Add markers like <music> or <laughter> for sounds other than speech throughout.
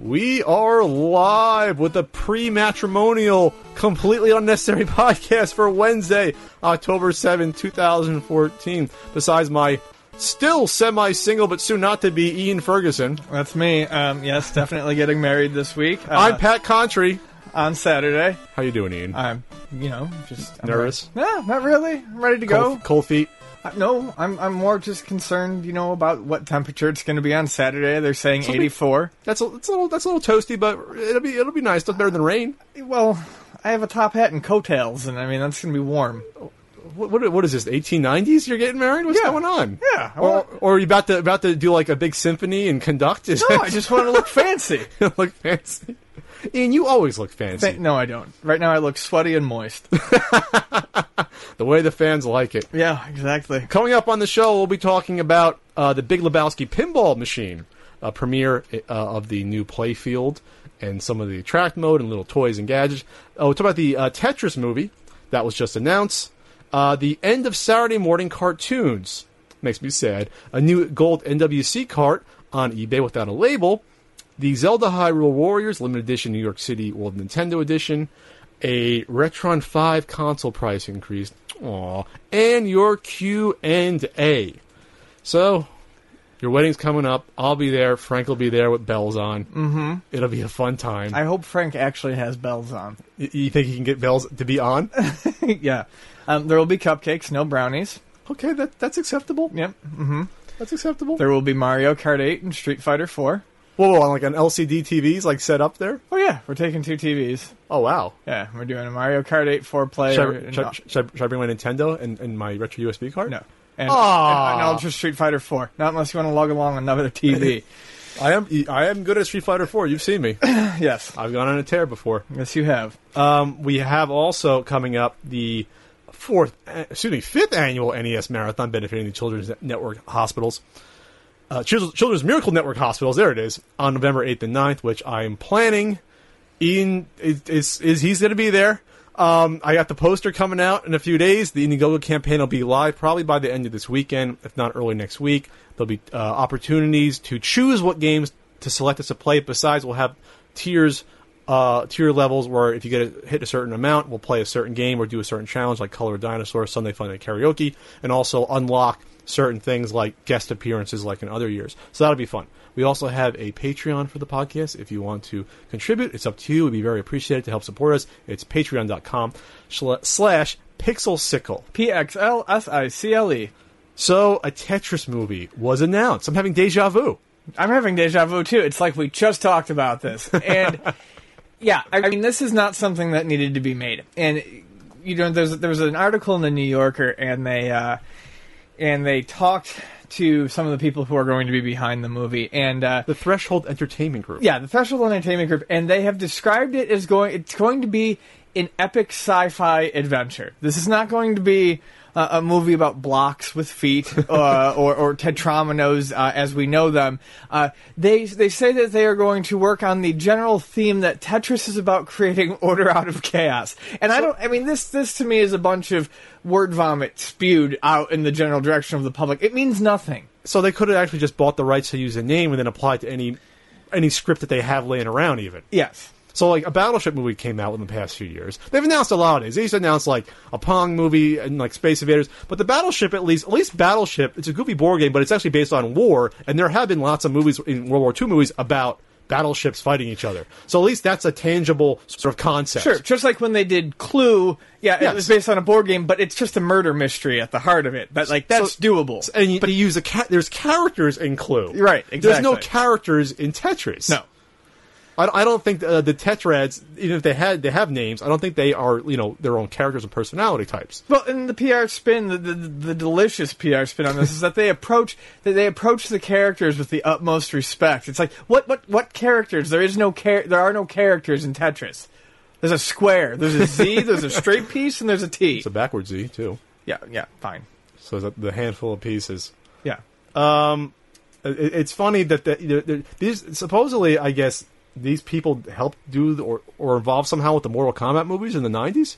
We are live with the pre-matrimonial, completely unnecessary <laughs> podcast for Wednesday, October 7, 2014. Besides my still semi-single but soon not to be Ian Ferguson. That's me. Um, yes, definitely getting married this week. Uh, I'm Pat Contry. on Saturday. How you doing, Ian? I'm, you know, just I'm Nervous? ready- No, not really. I'm ready to go. Cold, cold feet. Uh, no, I'm I'm more just concerned, you know, about what temperature it's going to be on Saturday. They're saying be- 84. That's a, it's a little that's a little toasty, but it'll be it'll be nice. It's better than rain. Well, I have a top hat and coattails, and I mean that's going to be warm. What, what what is this? 1890s? You're getting married? What's Yeah. going on? Yeah, Or, or are you about to about to do like a big symphony and conduct? Is No, I just want to look fancy. <laughs> look fancy. Ian, you always look fancy. Fa- no, I don't. Right now, I look sweaty and moist. <laughs> the way the fans like it. yeah, exactly. Coming up on the show, we'll be talking about uh, the Big Lebowski pinball machine, a premiere uh, of the new playfield, and some of the attract mode and little toys and gadgets. Oh, we'll talk about the uh, Tetris movie that was just announced. Uh, the end of Saturday morning cartoons makes me sad. A new gold NWC cart on eBay without a label. The Zelda Hyrule Warriors limited edition New York City World Nintendo Edition. A Retron 5 console price increase. Aw. And your Q and A. So, your wedding's coming up. I'll be there. Frank will be there with bells on. Mm-hmm. It'll be a fun time. I hope Frank actually has bells on. Y- you think he can get bells to be on? <laughs> yeah. Um, there will be cupcakes, no brownies. okay, that that's acceptable. Yep. Mm-hmm. That's acceptable. There will be Mario Kart 8 and Street Fighter 4. Whoa, whoa, like an LCD TVs like set up there. Oh yeah, we're taking two TVs. Oh wow. Yeah, we're doing a Mario Kart 8 four Should player. I, and- should, I- should I- should I bring my Nintendo and, and my retro USB card? no. And, Aw. and an Ultra Street Fighter 4. Not unless you want to log along another TV. <laughs> I am I am good at Street Fighter 4. You've seen me. <coughs> yes. I've gone on a tear before. Yes, you have. Um, we have also coming up the fourth, uh, excuse me, fifth annual NES Marathon benefiting the Children's Network Hospitals. Uh, Children's Miracle Network Hospitals, there it is, on November 8th and 9th, which I am planning. Ian is, is, is he's going to be there. Um, I got the poster coming out in a few days. The Indiegogo campaign will be live probably by the end of this weekend, if not early next week. There'll be uh, opportunities to choose what games to select us to play. Besides, we'll have tiers, uh, tier levels where if you get a, hit a certain amount, we'll play a certain game or do a certain challenge like Color Dinosaur, Sunday Fun Night Karaoke, and also unlock certain things like guest appearances like in other years. So that'll be fun. We also have a Patreon for the podcast. If you want to contribute, it's up to you. We'd be very appreciated to help support us. It's patreon.com sla- slash pixelsickle. P X L S I C L E. So a Tetris movie was announced. I'm having deja vu. I'm having deja vu too. It's like we just talked about this. And <laughs> yeah, I mean, this is not something that needed to be made. And you know, there's there was an article in the New Yorker, and they uh, and they talked to some of the people who are going to be behind the movie, and uh, The Threshold Entertainment Group. yeah, the Threshold Entertainment Group, and they have described it as going. It's going to be an epic sci-fi adventure. This is not going to be uh, a movie about blocks with feet <laughs> uh, or, or tetrominoes uh, as we know them. Uh, they they say that they are going to work on the general theme that Tetris is about creating order out of chaos. And I don't. I mean, this this to me is a bunch of word vomit spewed out in the general direction of the public. It means nothing. So they could have actually just bought the rights to use the name and then applied to any any script that they have laying around even. Yes. So like a Battleship movie came out in the past few years. They've announced a lot of these. They used to announce like a Pong movie and like Space Invaders, but the Battleship at least, at least Battleship, it's a goofy board game, but it's actually based on war, and there have been lots of movies in World War II movies about battleships fighting each other. So at least that's a tangible sort of concept. Sure, just like when they did Clue, yeah, Yes. it was based on a board game, but it's just a murder mystery at the heart of it. But like that's So- doable. And you, they use a ca- there's characters in Clue. Right, Exactly. There's no characters in Tetris. no, I, I don't think uh, the Tetrads, even if they had they have names, I don't think they are you know their own characters and personality types. Well, and the PR spin, the, the, the delicious PR spin on this is that they approach that they approach the characters with the utmost respect. It's like what what what characters? There is no char- There are no characters in Tetris. There's a square. There's a Z. there's a straight piece, and there's a T. It's a backward Z too. Yeah, yeah, fine. So the, the handful of pieces. Yeah. Um, it's funny that the, the, the, these supposedly, I guess, these people helped do or or involved somehow with the Mortal Kombat movies in the '90s.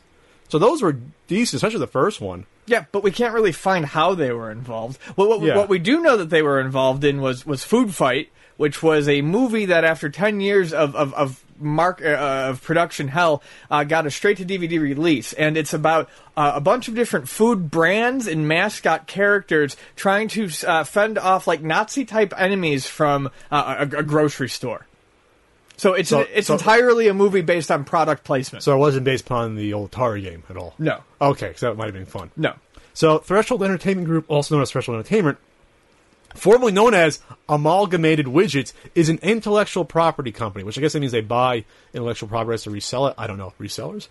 So those were decent, especially the first one. Yeah, but we can't really find how they were involved. What, what, Yeah. what we do know that they were involved in was, was Food Fight, which was a movie that after 10 years of, of, of mark uh, of production hell uh, got a straight to DVD release and it's about uh, a bunch of different food brands and mascot characters trying to uh, fend off like Nazi type enemies from uh, a, a grocery store. So it's So- it's so- entirely a movie based on product placement. So it wasn't based upon the old Atari game at all. no. Okay, because that might have been fun. No. So Threshold Entertainment Group, also known as Threshold Entertainment, formerly known as Amalgamated Widgets, is an intellectual property company, which I guess that means they buy intellectual property rights to resell it. I don't know, resellers.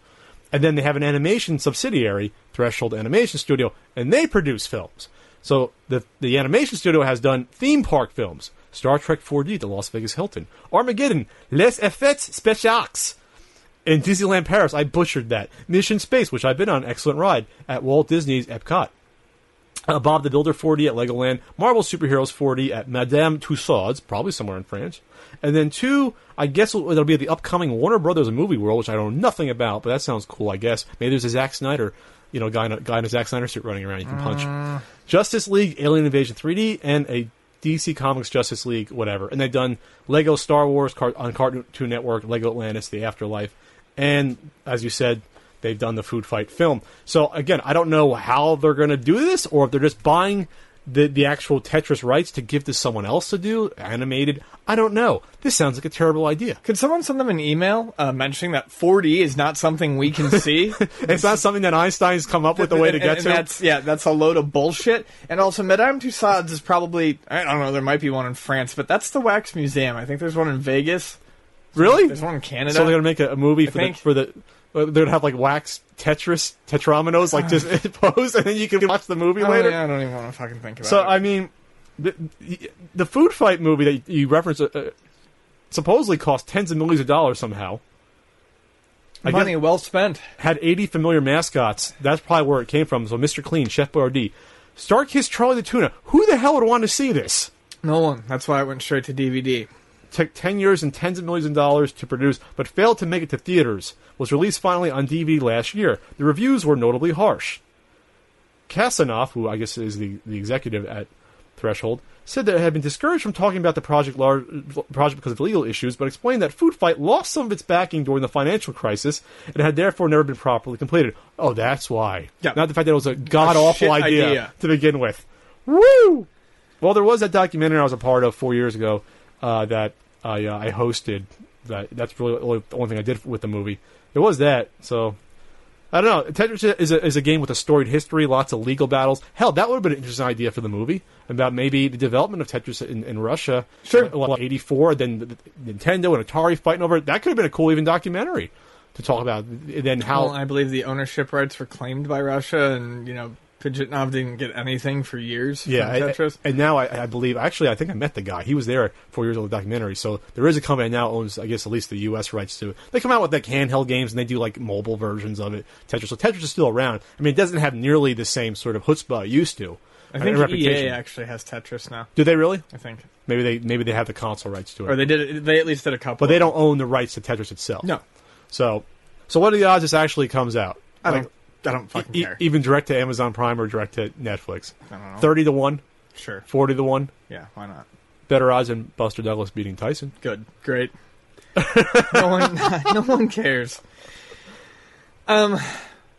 And then they have an animation subsidiary, Threshold Animation Studio, and they produce films. So the the animation studio has done theme park films, Star Trek 4D, the Las Vegas Hilton, Armageddon, Les Effets Spéciaux, in Disneyland Paris, I butchered that. Mission Space, which I've been on, excellent ride at Walt Disney's Epcot. Uh, Bob the Builder 4D at Legoland, Marvel Superheroes 4D at Madame Tussauds, probably somewhere in France, and then two, I guess it'll be the upcoming Warner Brothers movie world, which I know nothing about, but that sounds cool. I guess maybe there's a Zack Snyder, you know, guy in a, guy in a Zack Snyder suit running around you can punch. Justice League, Alien Invasion 3D, and a DC Comics Justice League, whatever. And they've done Lego Star Wars on Cartoon Network, Lego Atlantis, The Afterlife, and as you said, they've done the Food Fight film. So again, I don't know how they're going to do this, or if they're just buying the the actual Tetris rights to give to someone else to do animated. I don't know. This sounds like a terrible idea. Could someone send them an email uh, mentioning that 4D is not something we can see? <laughs> It's not something that Einstein's come up with a way to get and to. That's, yeah, that's a load of bullshit. And also, Madame Tussauds is probably, I don't know, there might be one in France, but that's the Wax Museum. I think there's one in Vegas. Really? There's one in Canada. So they're gonna make a, a movie for the, for the. Uh, They're have like wax Tetris tetrominoes like just <laughs> pose, and then you can watch the movie Oh, later. yeah, I don't even want to fucking think about So it. So I mean, the, the food fight movie that you reference uh, uh, supposedly cost tens of millions of dollars somehow. I Money well spent. had 80 familiar mascots. That's probably where it came from. So Mr. Clean, Chef Boyardee, StarKist Charlie the Tuna. Who the hell would want to see this? No one. That's why it went straight to DVD. Took 10 years and tens of millions of dollars to produce, but failed to make it to theaters. Was released finally on DVD last year. The reviews were notably harsh. Kasanoff, who I guess is the, the executive at Threshold, said that it had been discouraged from talking about the project, lar- project because of legal issues, but explained that Food Fight lost some of its backing during the financial crisis and had therefore never been properly completed. Oh, that's why. Yeah. Not the fact that it was a god awful idea, idea. to begin with. Woo! Well, there was that documentary I was a part of four years ago uh, that I, uh, I hosted. That that's really the only, the only thing I did with the movie. It was that. So I don't know. Tetris is a, is a game with a storied history, lots of legal battles. Hell, that would have been an interesting idea for the movie about maybe the development of Tetris in, in Russia. Sure. Like '84, then the, the Nintendo and Atari fighting over it. That could have been a cool even documentary to talk about. Then how Well, I believe the ownership rights were claimed by Russia, and, you know, Pajitnov didn't get anything for years Yeah, I- Tetris. and now I, I believe actually I think I met the guy. He was there four years old the documentary. So there is a company that now owns I guess at least the U.S. rights to it. They come out with like handheld games and they do like mobile versions of it. Tetris. So Tetris is still around. I mean, it doesn't have nearly the same sort of chutzpah it used to. I uh, think reputation. EA actually has Tetris now. Do they really? I think, Maybe they maybe they have the console rights to it, or they did. They at least did a couple. but they don't own the rights to Tetris itself. No, So so what are the odds this actually comes out? I Like, don't. I don't fucking e- care. even direct to Amazon Prime or direct to Netflix. I don't know. Thirty to one, Sure. forty to one. Yeah. Why not? Better odds than Buster Douglas beating Tyson. Good. Great. <laughs> no one. <laughs> no one cares. Um,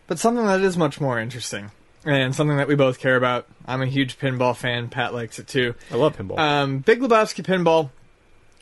but something that is much more interesting, and something that we both care about. I'm a huge pinball fan. Pat likes it too. I love pinball. Um, Big Lebowski Pinball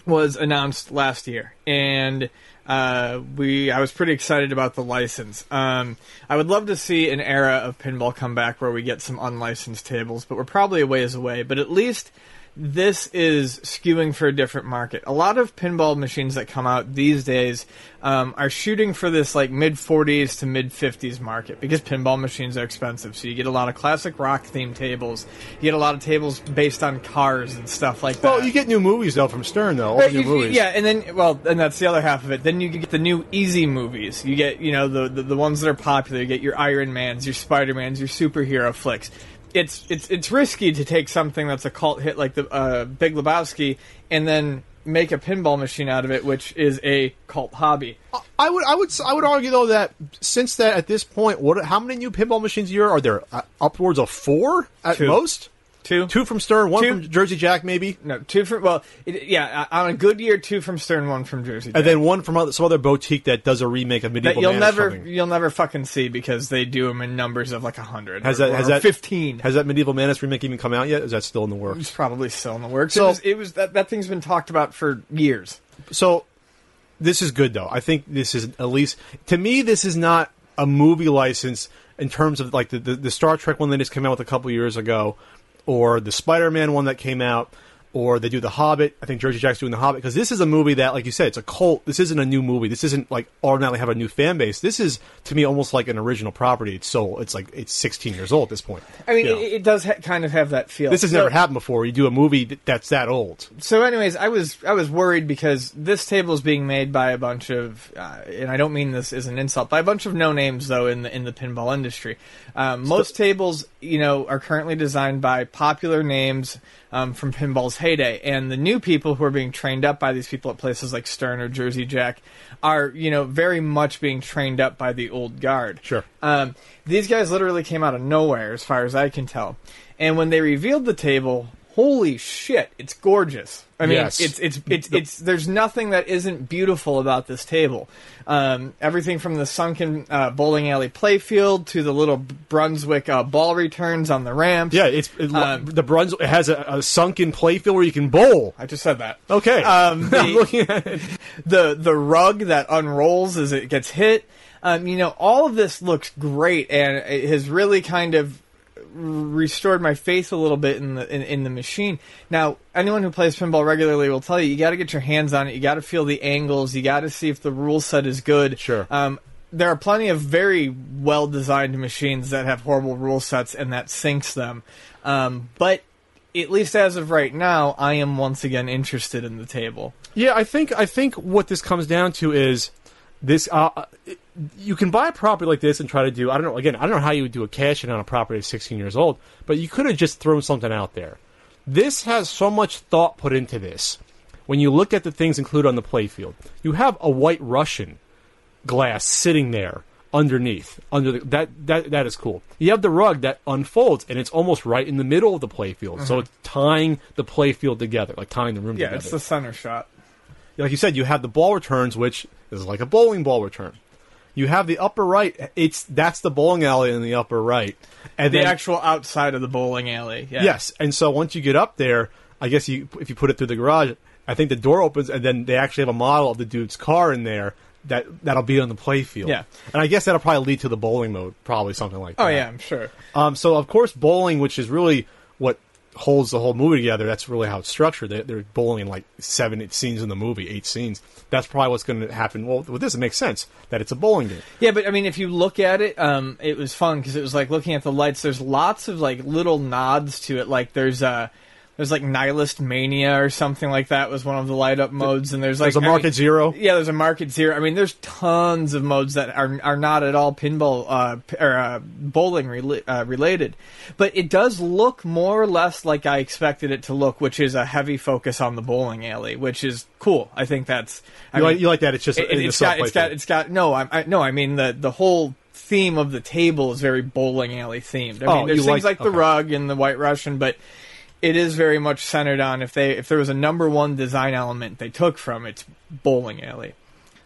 was announced last year, and uh, we I was pretty excited about the license. Um, I would love to see an era of pinball come back where we get some unlicensed tables, but we're probably a ways away. But at least this is skewing for a different market. A lot of pinball machines that come out these days um, are shooting for this like mid 40s to mid 50s market because pinball machines are expensive. So you get a lot of classic rock themed tables. You get a lot of tables based on cars and stuff like that. Well, you get new movies though from Stern though. All Right, new you- movies. Yeah, and then well, and that's the other half of it. Then you get the new easy movies. You get you know the the, the ones that are popular. You get your Iron Mans, your Spider Mans, your superhero flicks. It's it's it's risky to take something that's a cult hit like the uh, Big Lebowski and then make a pinball machine out of it, which is a cult hobby. I would, I would, I would argue though that since that at this point, what, how many new pinball machines a year are there? Uh, upwards of four at Two. most. Two, Two from Stern, one Two. from Jersey Jack, maybe, no, two from well, it, yeah, uh, on a good year, two from Stern, one from Jersey. and then one from other, some other boutique that does a remake of that Medieval you'll Man or never something. you'll never fucking see because they do them in numbers of like a hundred. Has or, that has or that fifteen? Has that Medieval Madness remake even come out yet? Is that still in the works? It's probably still in the works. So- it was, it was that that thing's been talked about for years. So this is good though. I think this is at least to me this is not a movie license in terms of like the the, the Star Trek one that just came out with a couple years ago, or the Spider Man one that came out. Or they do The Hobbit. I think Jersey Jack's doing The Hobbit because this is a movie that, like you said, it's a cult. This isn't a new movie. This isn't like automatically have a new fan base. This is to me almost like an original property. It's so it's like it's 16 years old at this point. I mean, You know? it, it does ha- kind of have that feel. this has So- never happened before. You do a movie that's that old. So, anyways, I was I was worried because this table is being made by a bunch of, uh, and I don't mean this as an insult, by a bunch of no names though in the in the pinball industry. Um, most tables, you know, are currently designed by popular names um, from pinball's heyday, and the new people who are being trained up by these people at places like Stern or Jersey Jack are, you know, very much being trained up by the old guard. Sure. Um, these guys literally came out of nowhere, as far as I can tell. And when they revealed the table, holy shit, it's gorgeous. I mean, Yes. it's it's it's it's there's nothing that isn't beautiful about this table. Um, everything from the sunken uh, bowling alley playfield to the little Brunswick uh, ball returns on the ramp. Yeah, it's it, Um, the Brunswick has a, a sunken playfield where you can bowl. I just said that. Okay. Um, <laughs> I'm the- looking at it. the the rug that unrolls as it gets hit. Um, you know, all of this looks great, and it has really kind of restored my faith a little bit in the in, in the machine. Now, anyone who plays pinball regularly will tell you you got to get your hands on it. You got to feel the angles. You got to see if the rule set is good. Sure. Um, there are plenty of very well designed machines that have horrible rule sets, and that sinks them. Um, but at least as of right now, I am once again interested in the table. Yeah, I think I think what this comes down to is this. Uh, uh, you can buy a property like this and try to do. I don't know. Again, I don't know how you would do a cash in on a property that's 16 years old, but you could have just thrown something out there. This has so much thought put into this. When you look at the things included on the playfield, you have a white Russian glass sitting there underneath under the, that that that is cool. You have the rug that unfolds and it's almost right in the middle of the playfield, so uh-huh. it's tying the playfield together, like tying the room Yeah, together it's the center shot. like you said, you have the ball returns, which is like a bowling ball return. You have the upper right. It's that's the bowling alley in the upper right, and The then actual outside of the bowling alley. Yeah. yes, and so once you get up there, I guess you if you put it through the garage, I think the door opens, and then they actually have a model of the dude's car in there that that'll be on the playfield. Yeah. and I guess that'll probably lead to the bowling mode, probably something like that. Oh yeah, I'm sure. Um, so of course, bowling, which is really what holds the whole movie together. That's really how it's structured. They, they're bowling like seven scenes in the movie, eight scenes. That's probably what's going to happen. Well, with this, it makes sense that it's a bowling game. Yeah, but I mean, if you look at it, um, it was fun because it was like looking at the lights. There's lots of like little nods to it. Like there's uh there's like Nihilist Mania or something like that was one of the light up modes, and there's like There's a I market mean- zero. Yeah, there's a market zero. I mean, there's tons of modes that are are not at all pinball uh, or uh, bowling rela- uh, related, but it does look more or less like I expected it to look, which is a heavy focus on the bowling alley, which is cool. I think that's I You, mean, like, you like that? It's just it, has got it's got it's got no I, I no I mean the the whole theme of the table is very bowling alley themed. I Oh, mean, there's things like- like, the rug and the White Russian, but it is very much centered on if they if there was a number one design element they took from it's bowling alley.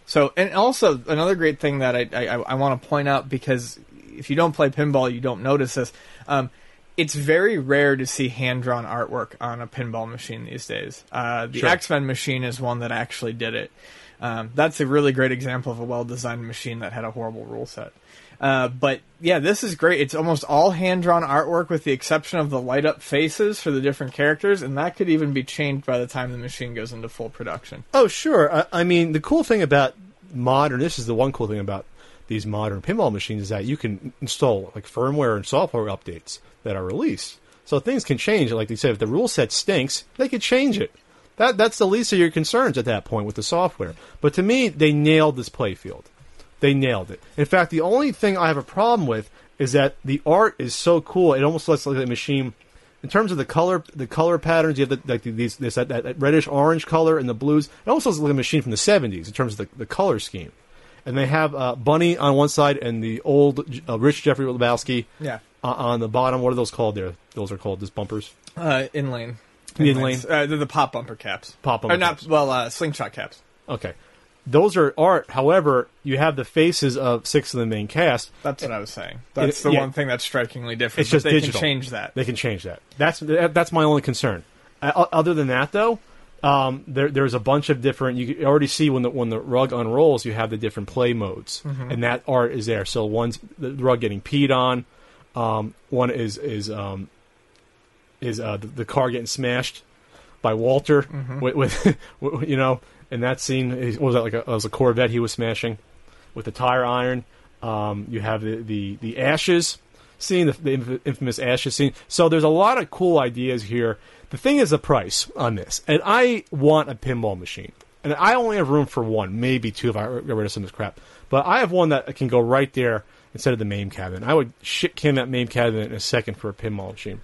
So and also another great thing that I I, I want to point out because if you don't play pinball you don't notice this. Um, it's very rare to see hand drawn artwork on a pinball machine these days. Uh, the Sure. X Men machine is one that actually did it. Um, that's a really great example of a well designed machine that had a horrible rule set. Uh, but yeah, this is great. It's almost all hand drawn artwork with the exception of the light up faces for the different characters, and that could even be changed by the time the machine goes into full production. Oh, sure. I, I mean, the cool thing about modern, this is the one cool thing about these modern pinball machines is that you can install like firmware and software updates that are released. So things can change. Like they said, if the rule set stinks, they could change it. That that's the least of your concerns at that point with the software. But to me, they nailed this playfield. They nailed it. In fact, the only thing I have a problem with is that the art is so cool. It almost looks like a machine. In terms of the color, the color patterns, you have the, like these this that, that reddish orange color and the blues. It almost looks like a machine from the '70s in terms of the, the color scheme. And they have uh, Bunny on one side and the old uh, Rich Jeffrey Lebowski Yeah. uh, on the bottom. What are those called? There, those are called just bumpers. Uh, inlane. The inlane. Uh, they're the pop bumper caps. Pop bumper Or not, caps. well, uh, slingshot caps. Okay, those are art. However, you have the faces of six of the main cast. That's what I was saying. That's the yeah. one thing that's strikingly different. It's just they digital. can change that. They can change that. That's that's my only concern. Uh, other than that, though, um, there, there's a bunch of different. You already see when the when the rug unrolls, you have the different play modes, Mm-hmm. and that art is there. So one's the rug getting peed on. Um, one is is um, is uh, the, the car getting smashed by Walter Mm-hmm. with, with- <laughs> you know, in that scene, what was that like a, it was a Corvette he was smashing with the tire iron. Um, you have the, the, the ashes scene, the, the inf- infamous ashes scene. So there's a lot of cool ideas here. The thing is the price on this, and I want a pinball machine, and I only have room for one, maybe two if I get rid of some of this crap. But I have one that can go right there instead of the main cabinet. I would shit can that main cabinet in a second for a pinball machine.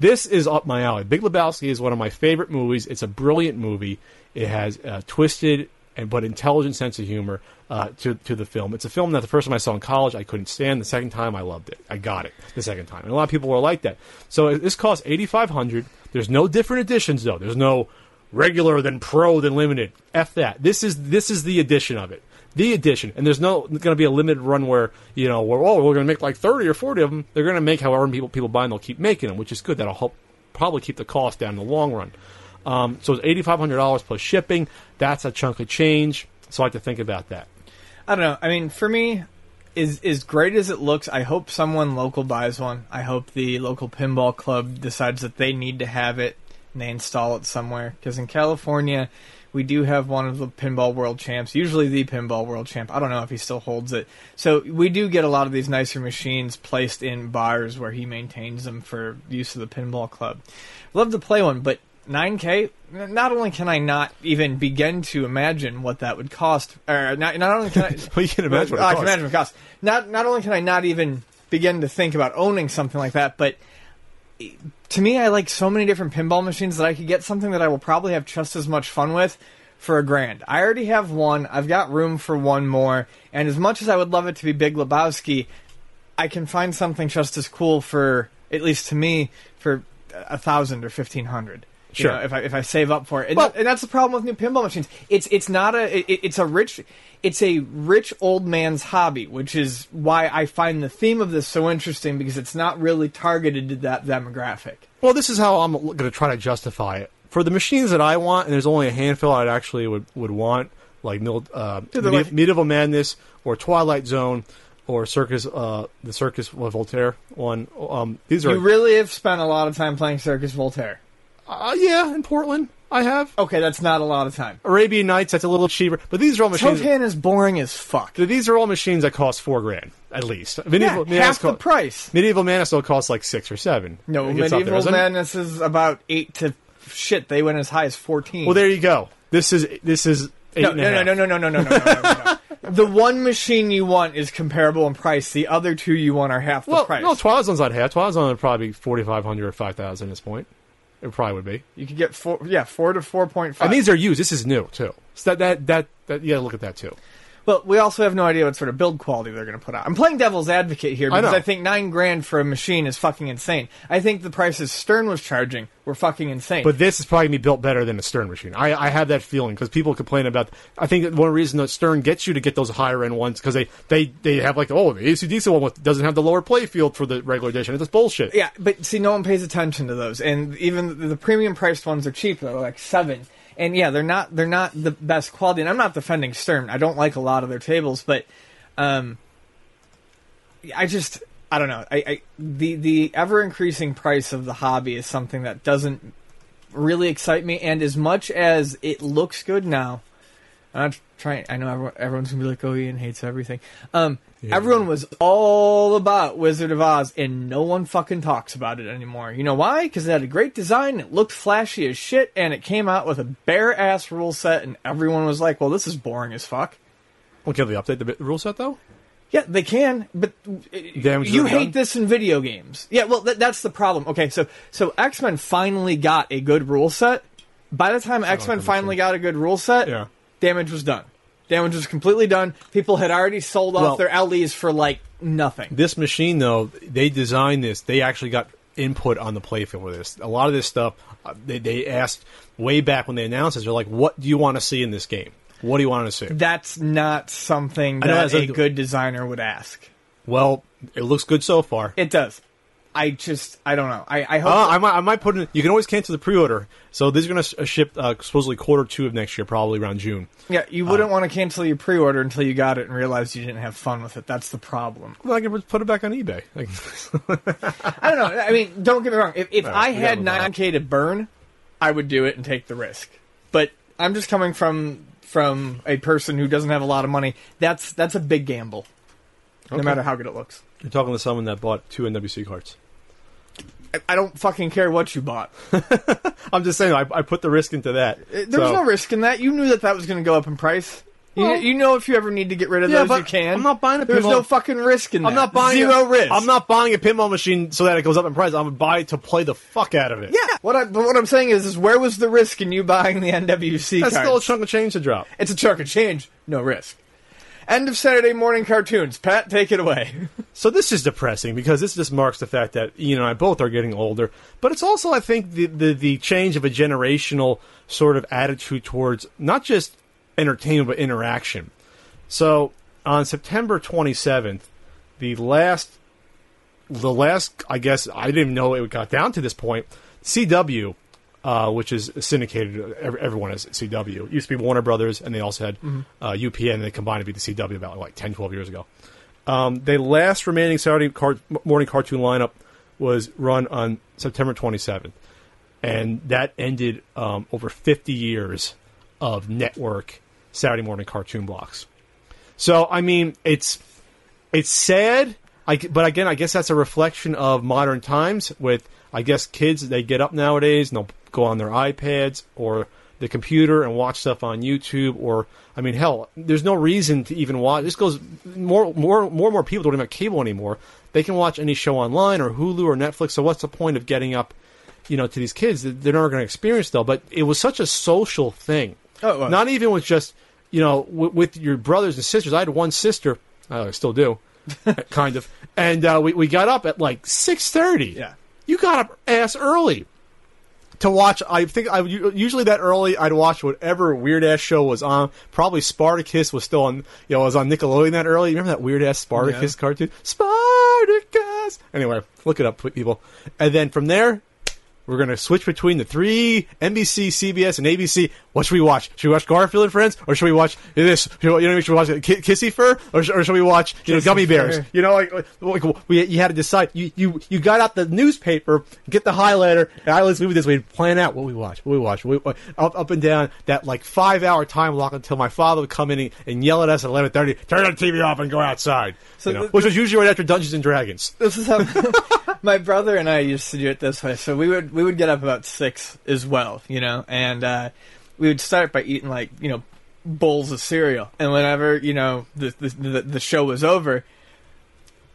This is up my alley. Big Lebowski is one of my favorite movies. It's a brilliant movie. It has a twisted and but intelligent sense of humor uh, to to the film. It's a film that the first time I saw in college I couldn't stand. The second time I loved it. I got it the second time, and a lot of people were like that. So this costs eighty five hundred. There's no different editions though. There's no regular than pro than limited. F that. This is this is the edition of it. The edition, and there's no going to be a limited run where you know where oh we're going to make like thirty or forty of them. They're going to make however many people people buy, and they'll keep making them, which is good. That'll help probably keep the cost down in the long run. Um, so it's eighty five hundred dollars plus shipping. That's a chunk of change. So I have to think about that. I don't know. I mean, for me, is as great as it looks, I hope someone local buys one. I hope the local pinball club decides that they need to have it and they install it somewhere. Because in California, we do have one of the pinball world champs, usually the pinball world champ. I don't know if he still holds it. So we do get a lot of these nicer machines placed in bars where he maintains them for use of the pinball club. Love to play one, but 9K. Not only can I not even begin to imagine what that would cost, or not, not only can I, <laughs> Well, you can imagine what it I costs. can imagine what it costs. Not not only can I not even begin to think about owning something like that, but to me, I like so many different pinball machines that I could get something that I will probably have just as much fun with for a grand. I already have one. I've got room for one more. And as much as I would love it to be Big Lebowski, I can find something just as cool for, at least to me, for a thousand or fifteen hundred. Sure. know, if I if I save up for it, and, Well- and that's the problem with new pinball machines. It's it's not a it, it's a rich it's a rich old man's hobby, which is why I find the theme of this so interesting because it's not really targeted to that demographic. Well, this is how I'm going to try to justify it for the machines that I want, and there's only a handful I'd actually would would want, like uh, Medi- like- Medieval Madness or Twilight Zone or Circus, uh, the Circus Voltaire one. Um, these are You really have spent a lot of time playing Circus Voltaire. Uh, yeah in Portland. I have Okay, that's not a lot of time. Arabian Nights. That's a little cheaper, but these are all machines. Totan is boring as fuck. These are all machines that cost four grand at least. Yeah, Medieval Madness half the co- price. Medieval Madness will cost like six or seven. No, Medieval? Madness is about eight to shit. They went as high as fourteen. Well, there you go. This is this is eight no, no, no, no, no, no, no, no, no, no, no, <laughs> no. The one machine you want is comparable in price. The other two you want are half the Well, price. no, Zone's not half. Zone would probably be forty five hundred or five thousand at this point. It probably would be. you could get four, yeah, four to four point five. And these are used. This is new too. So that that that, that you got to look at that too. Well, we also have no idea what sort of build quality they're going to put out. I'm playing devil's advocate here I because know. I, think nine grand for a machine is fucking insane. I think the prices Stern was charging were fucking insane. But this is probably gonna be built better than a Stern machine. I, I have that feeling because people complain about. I think one reason that Stern gets you to get those higher end ones because they, they they have like oh the ACDC one with- doesn't have the lower play field for the regular edition. It's bullshit. yeah, but see, no one pays attention to those, and even the, premium priced ones are cheap. They're like seven, and yeah, they're not they're not the best quality. And I'm not defending Stern. I don't like a lot of their tables, but um, I just I don't know. I, I the the ever increasing price of the hobby is something that doesn't really excite me. And as much as it looks good now, I'm not trying. I know everyone, everyone's gonna be like, "Oh, Ian hates everything." Um, everyone was all about Wizard of Oz, and no one fucking talks about it anymore. You know why? Because it had a great design, it looked flashy as shit, and it came out with a bare ass rule set, and everyone was like, "Well, this is boring as fuck." Well, can they update the rule set though? Yeah, they can, but uh, Damage you done? hate this in video games. Yeah, well, th- that's the problem. Okay, so so X Men finally got a good rule set. By the time X Men finally got a good rule set, Yeah. Damage was done. Damage was completely done. People had already sold off Well- their LEs for like nothing. This machine, though, they designed this. They actually got input on the playfield with this. A lot of this stuff, uh, they, they asked way back when they announced this. They're like, "What do you want to see in this game? What do you want to see?" That's not something I know, that that's a like- good designer would ask. Well, it looks good so far. It does. I just, I don't know. I, I hope. Uh, I might, I might put in. You can always cancel the pre-order. So these are going to ship uh, supposedly quarter two of next year, probably around June. yeah, you wouldn't want to cancel your pre-order until you got it and realized you didn't have fun with it. That's the problem. Well, I can put it back on eBay. <laughs> I don't know. I mean, don't get me wrong. If, if I had have a 9k to burn, I would do it and take the risk. But I'm just coming from from a person who doesn't have a lot of money. That's that's a big gamble, no matter how good it looks. You're talking to someone that bought two NWC cards. I, I don't fucking care what you bought. <laughs> I'm just saying, I, I put the risk into that. Uh, there was So- no risk in that. You knew that that was going to go up in price. You, Well- you know, if you ever need to get rid of Yeah, those, but you can. I'm not buying a There's pinball- no fucking risk in that. I'm not buying zero a, risk. I'm not buying a pinball machine so that it goes up in price. I'm gonna buy it to play the fuck out of it. Yeah. What I but what I'm saying is, is where was the risk in you buying the NWC that's cards? still a chunk of change to drop. It's a chunk of change, no risk. End of Saturday morning cartoons. Pat, take it away. <laughs> So this is depressing because this just marks the fact that Ian and I both are getting older, but it's also I think the the, the change of a generational sort of attitude towards not just entertainment but interaction. So on September 27th, the last the last I guess I didn't even know it got down to this point. CW, uh, which is syndicated, ev- everyone has CW. It used to be Warner Brothers, and they also had uh, UPN, and they combined to be the CW about like 10, 12 years ago. Um, the last remaining Saturday car- morning cartoon lineup was run on September 27th, and that ended um, over 50 years of network Saturday morning cartoon blocks. So I mean, it's it's sad, I, but again, I guess that's a reflection of modern times. With I guess kids, they get up nowadays and they'll go on their iPads or the computer and watch stuff on YouTube. Or I mean, hell, there's no reason to even watch. This goes more, more, more and more people don't even have cable anymore. They can watch any show online or Hulu or Netflix. So what's the point of getting up? You know, to these kids, they're never going to experience though. But it was such a social thing. Oh, was. Not even with just you know w- with your brothers and sisters. I had one sister. I still do, <laughs> kind of. And uh, we we got up at like six thirty. Yeah. You got up ass early to watch. I think I usually that early I'd watch whatever weird ass show was on. Probably Spartacus was still on. You know, was on Nickelodeon that early. You remember that weird ass Spartacus Yeah. cartoon? Spartacus. Anyway, look it up, people. And then from there, we're going to switch between the three NBC, CBS, and ABC. What should we watch? Should we watch Garfield and Friends, or should we watch this? Should we, you know, should we watch Ki- Kissyfur, or, sh- or should we watch you know Kissy Gummy Bears? Fur. You know, like, like we you had to decide. You you you got out the newspaper, get the highlighter, and I let's move this. We'd plan out what we watch, what we watch, what we, up up and down that like five hour time block until my father would come in and, and yell at us at eleven thirty. Turn the TV off and go outside. So you know, the- which was usually right after Dungeons and Dragons. this is how <laughs> my brother and I used to do it this way. So we would we would get up about six as well, you know, and uh, we would start by eating like you know bowls of cereal, and whenever you know the the, the, show was over.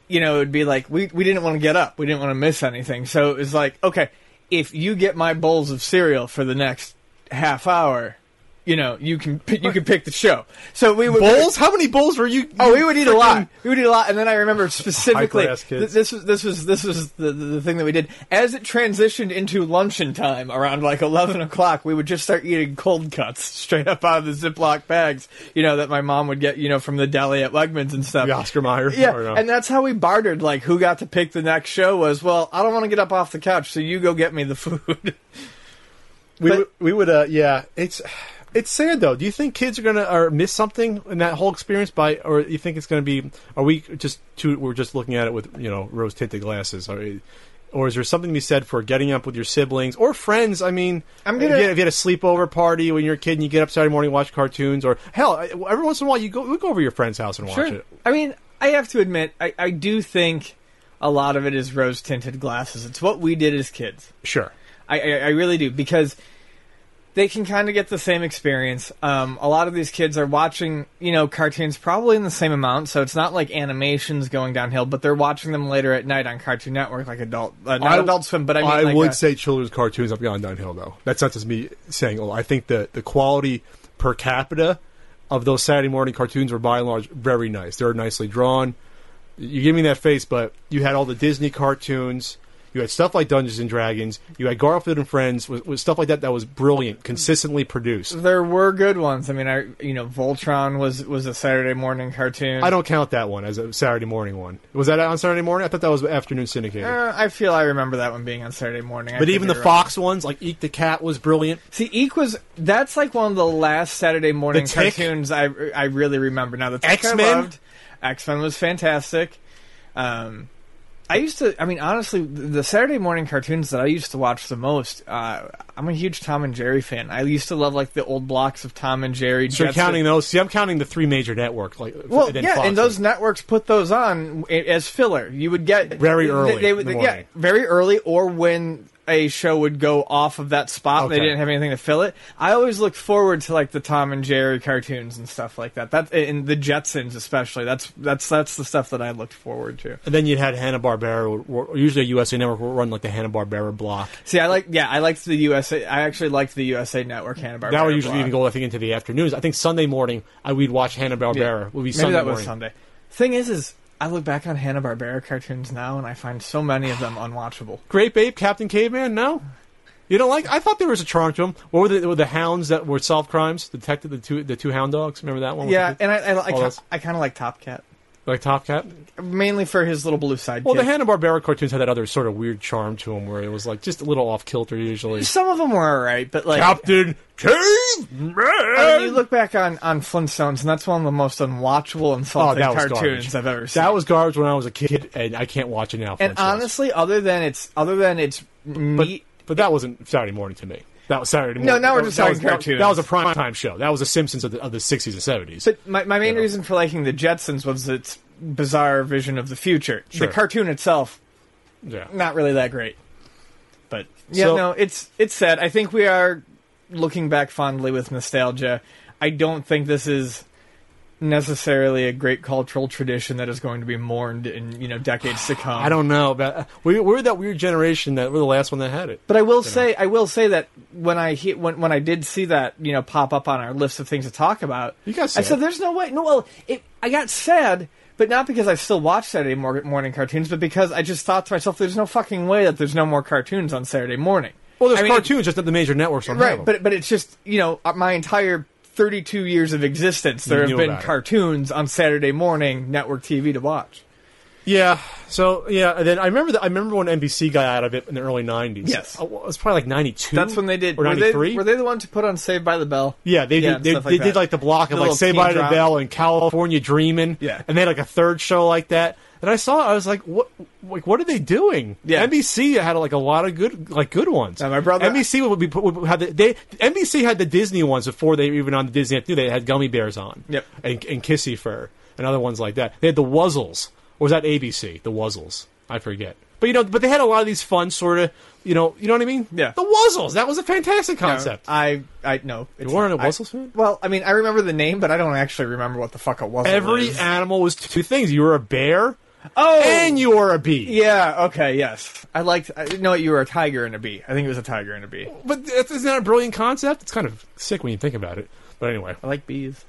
You know, it would be like we we didn't want to get up, we didn't want to miss anything, so it was like, okay, if you get my bowls of cereal for the next half hour, you know, you can you can pick the show. So we would Bowls? How many bowls were you? Oh, we would eat a lot. We would eat a lot, and then I remember specifically th- this was this was this was the, the the thing that we did as it transitioned into luncheon time around like eleven o'clock. We would just start eating cold cuts <laughs> straight up out of the Ziploc bags, you know, that my mom would get, you know, from the deli at Wegmans and stuff. The Oscar Mayer. Yeah, no? and that's how we bartered. Like, who got to pick the next show was, well, I don't want to get up off the couch, so you go get me the food. <laughs> we but- would, we would uh yeah it's It's sad though. Do you think kids are gonna or miss something in that whole experience by, or you think it's gonna be? Are we just too? We're just looking at it with you know rose tinted glasses. Are, or is there something to be said for getting up with your siblings or friends? I mean, I'm gonna- if, you had, if you had a sleepover party when you're a kid and you get up Saturday morning and watch cartoons, or hell, every once in a while you go you go over to your friend's house and watch it. I mean, I have to admit, I, I do think a lot of it is rose tinted glasses. It's what we did as kids. Sure. I, I, I really do because they can kind of get the same experience. Um, a lot of these kids are watching, you know, cartoons probably in the same amount, so it's not like animations going downhill, but they're watching them later at night on Cartoon Network, like adult, uh, not I- Adult Swim, but I mean, like would a- say children's cartoons have gone downhill, though. That's not just me saying. Oh, I think the the quality per capita of those Saturday morning cartoons were by and large very nice. They were nicely drawn. You give me that face, but you had all the Disney cartoons. You had stuff like Dungeons and Dragons. You had Garfield and Friends with, with stuff like that that was brilliant, consistently produced. there were good ones. I mean, I you know, Voltron was was a Saturday morning cartoon. I don't count that one as a Saturday morning one. Was that on Saturday morning? I thought that was afternoon syndicated. Uh, I feel I remember that one being on Saturday morning. I but even the wrong. Fox ones, like Eek the Cat, was brilliant. See, Eek was that's like one of the last Saturday morning cartoons I I really remember. Now the I X-Men? X Men was fantastic. Um, I used to. I mean, honestly, the Saturday morning cartoons that I used to watch the most. Uh, I'm a huge Tom and Jerry fan. I used to love like the old blocks of Tom and Jerry. So you're counting those. See, I'm counting the three major networks. Like, Well, and yeah, Fox and those networks put those on as filler. You would get Very early They, they in would, the yeah, very early, or when a show would go off of that spot, they didn't have anything to fill it. I always looked forward to like the Tom and Jerry cartoons and stuff like that. That and the Jetsons especially. That's that's that's the stuff that I looked forward to. And then you had Hanna Barbera. Usually, a USA Network will run like the Hanna Barbera block. See, I like yeah, I liked the USA. I actually liked the USA Network Hanna Barbera. That would usually even go, I think, into the afternoons. I think Sunday morning, I we'd watch Hanna Barbera. Would be Maybe Sunday that was morning. Sunday. Thing is, is I look back on Hanna Barbera cartoons now, and I find so many of them unwatchable. Grape Ape, Captain Caveman. No, you don't like. I thought there was a charm to them. What were the, were the hounds that were solve crimes? Detected the two, the two hound dogs. Remember that one? Yeah, the- and I I, I, I kind of like Top Cat. Like Top Cat. mainly for his little blue side. Well, the Hanna Barbera cartoons had that other sort of weird charm to them, where it was like just a little off kilter usually. Some of them were alright, but like Captain Caveman. I mean, you look back on on Flintstones, and that's one of the most unwatchable, oh, insulting Oh, cartoons garbage. I've ever seen. That was garbage when I was a kid, and I can't watch it now. and honestly, other than it's other than it's but, neat. but that wasn't Saturday morning to me. That was Saturday morning. No, now we're just was- talking that was, cartoons. That was a prime time show. That was the Simpsons of the, of the 60s and 70s. But my, my main reason for liking the Jetsons was its bizarre vision of the future. Sure. The cartoon itself, yeah. not really that great. But yeah, So- no, it's it's sad. I think we are looking back fondly with nostalgia. I don't think this is necessarily a great cultural tradition that is going to be mourned in you know decades to come. I don't know, but uh, we, we're that weird generation that we're the last one that had it. But I will say, I will say that when I he, when when I did see that you know pop up on our list of things to talk about, You got I said, "There's no way." No, well, it, I got sad, but not because I still watch Saturday morning cartoons, but because I just thought to myself, "There's no fucking way that there's no more cartoons on Saturday morning." Well, there's I mean, cartoons, just at the major networks don't right? But but it's just you know uh, my entire 32 years of existence, there have been about it. cartoons on Saturday morning network TV to watch. Yeah, so yeah, and then I remember that I remember when NBC got out of it in the early 90s. Yes. Uh, it was probably like 92. That's when they did. or were, they, 93. were they the ones to put on Saved by the Bell? Yeah, they Yeah, did. They, like they did like the block The of like Saved by the. Bell and California Dreaming. Yeah. and they had like a third show like that. And I saw, it, I was like, what? Like, what are they doing? Yeah. NBC had like a lot of good, like good ones. My brother- NBC would be put, would have the, they NBC had the Disney ones before they were even on the Disney. They had Gummy Bears on. Yep. and, and Kissyfur and other ones like that. They had the Wuzzles. Or was that ABC? The Wuzzles. I forget. But you know, but they had a lot of these fun sort of, you know, you know what I mean? Yeah. The Wuzzles. That was a fantastic No, concept. I I no. you weren't a. I- Wuzzles fan? Well, I mean, I remember the name, but I don't actually remember what the fuck it was. Every is. animal was two things. You were a bear oh, and you were a bee. yeah, okay, yes. I liked. Uh, I didn't know you were a tiger and a bee. I think it was a tiger and a bee. But isn't that a brilliant concept? It's kind of sick when you think about it. But anyway, I like bees.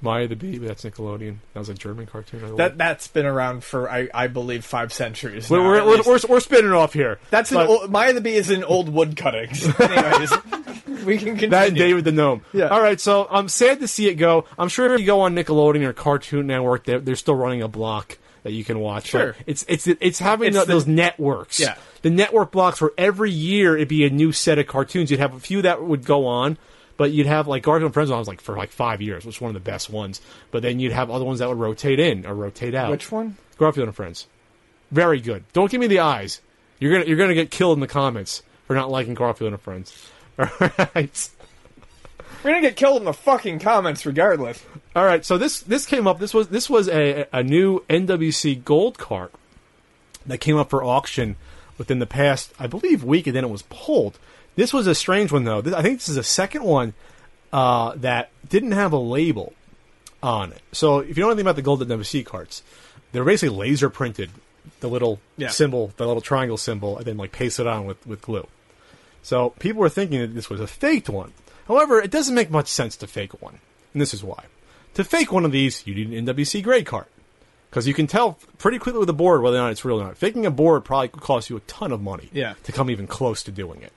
Maya the Bee, that's Nickelodeon. That was a German cartoon. I that that's been around for I, I believe five centuries. we're, now, we're, we're, we're, we're spinning off here. that's an old, Maya the bee is in old wood cuttings. <laughs> Anyways, we can continue. That and David the Gnome. Yeah. All right, so I'm sad to see it go. I'm sure if you go on Nickelodeon or Cartoon Network, they're, they're still running a block that you can watch. Sure. But it's it's it's having It's the- the- those networks. Yeah. The network blocks where every year it'd be a new set of cartoons. You'd have a few that would go on, But you'd have like Garfield and Friends was like for like five years, which was one of the best ones. But then you'd have other ones that would rotate in or rotate out. Which one? Garfield and Friends. Very good. Don't give me the eyes. You're gonna you're gonna get killed in the comments for not liking Garfield and Friends. <laughs> All right. We're gonna get killed in the fucking comments regardless. All right. So this this came up. This was this was a a new NWC gold cart that came up for auction within the past, I believe, week, and then it was pulled. This was a strange one though. This, I think this is the second one uh, that didn't have a label on it. So if you know anything about the gold NWC carts, they're basically laser printed the little Yeah. symbol, the little triangle symbol, and then like paste it on with with glue. So people were thinking that this was a faked one. However, it doesn't make much sense to fake one, and this is why. To fake one of these, you need an NWC grade card because you can tell pretty quickly with a board whether or not it's real or not. Faking a board probably could cost you a ton of money Yeah. to come even close to doing it.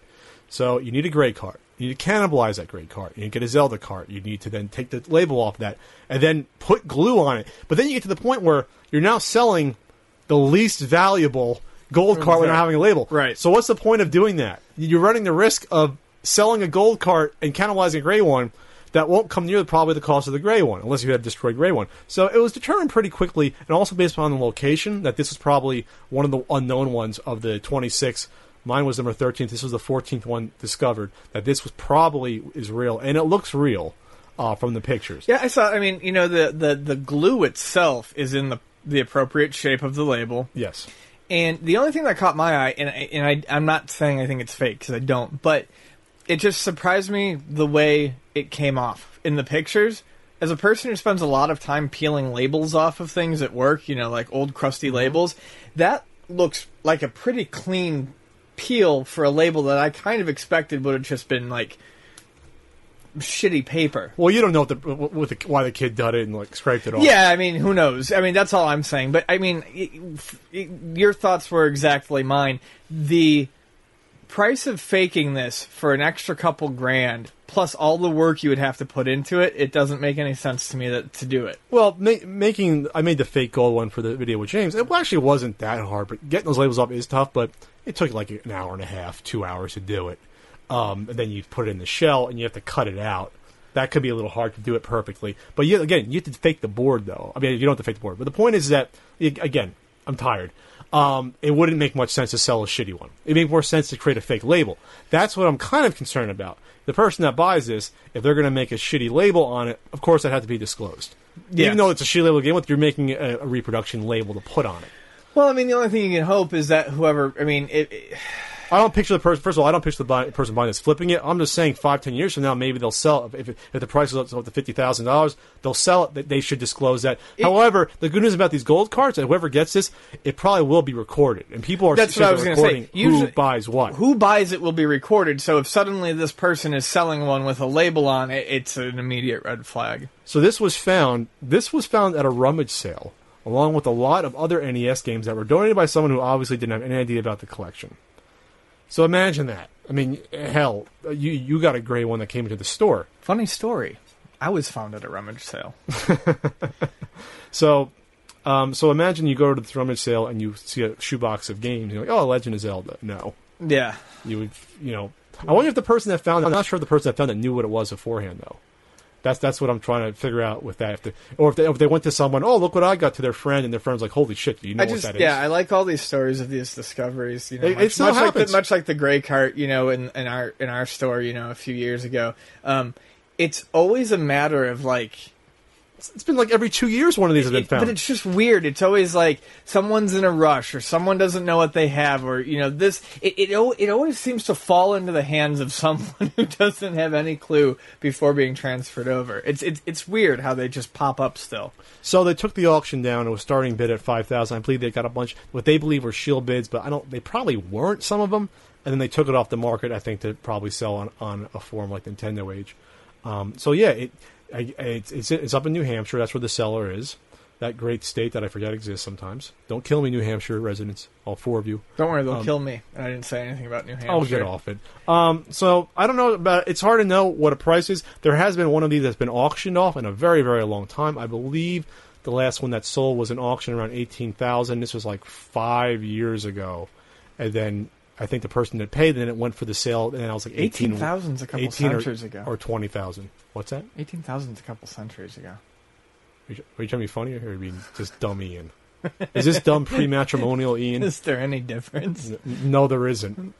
So you need a gray card. You need to cannibalize that gray card. You need to get a Zelda card. You need to then take the label off that and then put glue on it. But then you get to the point where you're now selling the least valuable gold card without having a label. Right. So what's the point of doing that? You're running the risk of selling a gold cart and cannibalizing a gray one that won't come near probably the cost of the gray one, unless you had a destroyed gray one. So it was determined pretty quickly, and also based upon the location, that this was probably one of the unknown ones of the 26. Mine was number 13th. This was the 14th one discovered. That this was probably is real, and it looks real uh, from the pictures. Yeah, I saw. I mean, you know, the the the glue itself is in the the appropriate shape of the label. Yes. And the only thing that caught my eye, and I, and I, I'm not saying I think it's fake because I don't, but it just surprised me the way it came off in the pictures. As a person who spends a lot of time peeling labels off of things at work, you know, like old crusty labels, that looks like a pretty clean peel for a label that I kind of expected would have just been like shitty paper. Well, you don't know what the, what the, why the kid did it and like scraped it off. Yeah, I mean, who knows? I mean, that's all I'm saying. But I mean, it, it, your thoughts were exactly mine. The price of faking this for an extra couple grand, plus all the work you would have to put into it, it doesn't make any sense to me that to do it. Well, ma- making I made the fake gold one for the video with James. It actually wasn't that hard, but getting those labels off is tough. But it took like an hour and a half, two hours to do it. Um, and then you put it in the shell, and you have to cut it out. That could be a little hard to do it perfectly. But you, again, you have to fake the board, though. I mean, you don't have to fake the board. But the point is that again, I'm tired. Um, it wouldn't make much sense to sell a shitty one. It made more sense to create a fake label. That's what I'm kind of concerned about. The person that buys this, if they're going to make a shitty label on it, of course that had to be disclosed. Yes. Even though it's a shitty label to begin with, you're making a, a reproduction label to put on it. Well, I mean, the only thing you can hope is that whoever, I mean, it, it, I don't picture the person. First of all, I don't picture the buy, person buying this flipping it. I'm just saying, five, ten years from now, maybe they'll sell it. If, it- if the price is up to fifty thousand dollars, they'll sell it. They- They should disclose that. However, the good news about these gold cards, that whoever gets this, it probably will be recorded, and people are That's what I was going gonna say. who buys what. who buys it will be recorded. So if suddenly this person is selling one with a label on it, it's an immediate red flag. So this was found. This was found at a rummage sale, along with a lot of other NES games that were donated by someone who obviously didn't have any idea about the collection. So imagine that. I mean, hell, you you got a gray one that came into the store. Funny story. I was found at a rummage sale. <laughs> So, um, so imagine you go to the rummage sale and you see a shoebox of games. You're like, oh, Legend of Zelda. No, Yeah. you would, you know. I wonder if the person that found. It, I'm not sure if the person that found it knew what it was beforehand, though. That's that's what I'm trying to figure out with that. If they, or if they, if they went to someone, oh, look what I got to their friend, and their friend's like, holy shit, do you know I what just that is? yeah, I like all these stories of these discoveries. You know, It- much, it much like the, much like the gray cart. You know, in, in our in our store, you know, a few years ago. Um, it's always a matter of like It's been like every two years one of these has been found. But it's just weird. It's always like someone's in a rush, or someone doesn't know what they have, or you know this. It it, it always seems to fall into the hands of <laughs> someone who doesn't have any clue before being transferred over. It's it's it's weird how they just pop up still. So they took the auction down. It was starting bid at five thousand. I believe they got a bunch what they believe were shill bids, but I don't. They probably weren't some of them. And then they took it off the market. I think to probably sell on, on a forum like Nintendo Age. Um, so yeah, it, I, it's it's it's up in New Hampshire. That's where the seller is. That great state that I forget exists sometimes. Don't kill me, New Hampshire residents. All four of you. Don't worry, they'll kill me. I didn't say anything about New Hampshire. I'll get off it. Um, so I don't know about. It's hard to know what a price is. There has been one of these that's been auctioned off in a very very long time. I believe the last one that sold was an auction around eighteen thousand. This was like five years ago, and then I think the person that paid, then it went for the sale, and I was like 18 18,000 is a couple 18 or- centuries ago. or 20,000. What's that? Eighteen thousand is a couple centuries ago. Are you, are you trying to be funny or are you being just dumb Ian? Is this dumb pre-matrimonial Ian? <laughs> Is there any difference? No, there isn't.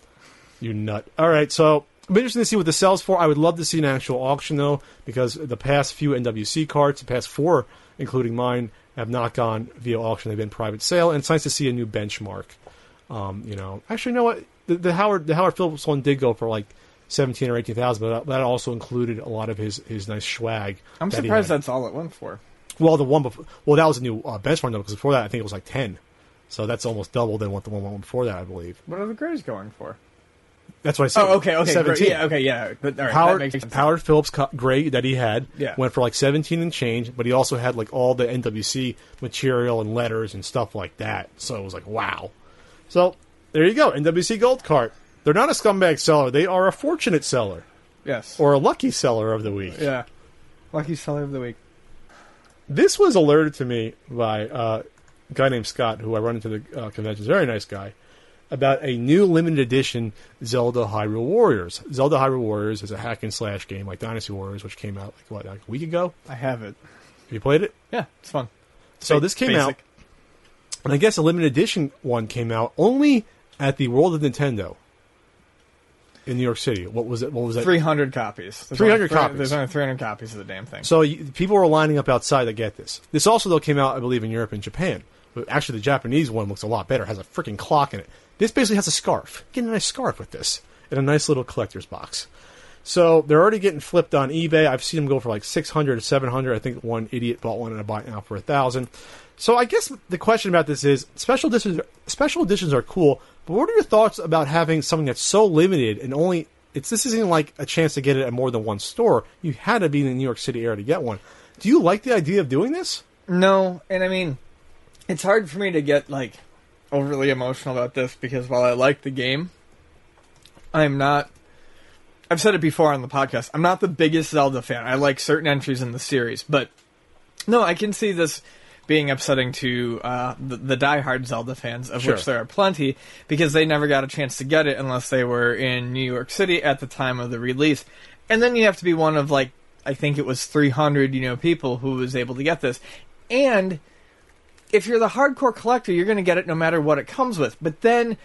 You nut. All right, so it'll be interesting to see what the sells for. I would love to see an actual auction though, because the past few NWC cards, the past four, including mine, have not gone via auction. They've been private sale, and it's nice to see a new benchmark. Um, you know, actually, you know what? The, the Howard the Howard Phillips one did go for like seventeen or eighteen thousand, but that, also included a lot of his his nice swag. I'm that surprised that's all it went for. Well, the one before, well, that was a new uh, benchmark though, because before that, I think it was like ten. So that's almost double than what the one went before that, I believe. What are the grays going for? That's what I said. Oh, okay, okay, seventeen. yeah, okay, yeah. But all right, that Howard makes sense. Howard Phillips gray that he had Yeah. went for like seventeen and change, but he also had like all the NWC material and letters and stuff like that. So it was like wow. So there you go, NWC Gold Cart. They're not a scumbag seller; they are a fortunate seller Yes. or a lucky seller of the week. yeah. Lucky seller of the week. This was alerted to me by uh, a guy named Scott, who I run into the uh, conventions. Very nice guy. About a new limited edition Zelda Hyrule Warriors. Zelda Hyrule Warriors is a hack and slash game like Dynasty Warriors, which came out like what, like a week ago. I have it. Have you played it? Yeah, it's fun. So this came basic. And I guess a limited edition one came out only at the World of Nintendo in New York City. What was it? What was that? 300 copies. There's 300 only copies. There's only 300 copies of the damn thing. So y- people were lining up outside to get this. This also though came out, I believe, in Europe and Japan. But actually, the Japanese one looks a lot better. It has a freaking clock in it. This basically has a scarf. Get a nice scarf with this in a nice little collector's box. So they're already getting flipped on eBay. I've seen them go for like six hundred to seven hundred. I think one idiot bought one and I bought it now for a thousand. So I guess the question about this is special editions. Special editions are cool, but what are your thoughts about having something that's so limited and only? It's this isn't like a chance to get it at more than one store. You had to be in the New York City area to get one. Do you like the idea of doing this? No, and I mean, it's hard for me to get like overly emotional about this because while I like the game, I'm not. I've said it before on the podcast. I'm not the biggest Zelda fan. I like certain entries in the series, but no, I can see this being upsetting to uh, the, the diehard Zelda fans, of Sure. which there are plenty, because they never got a chance to get it unless they were in New York City at the time of the release. And then you have to be one of like I think it was 300, you know, people who was able to get this. And if you're the hardcore collector, you're going to get it no matter what it comes with. But then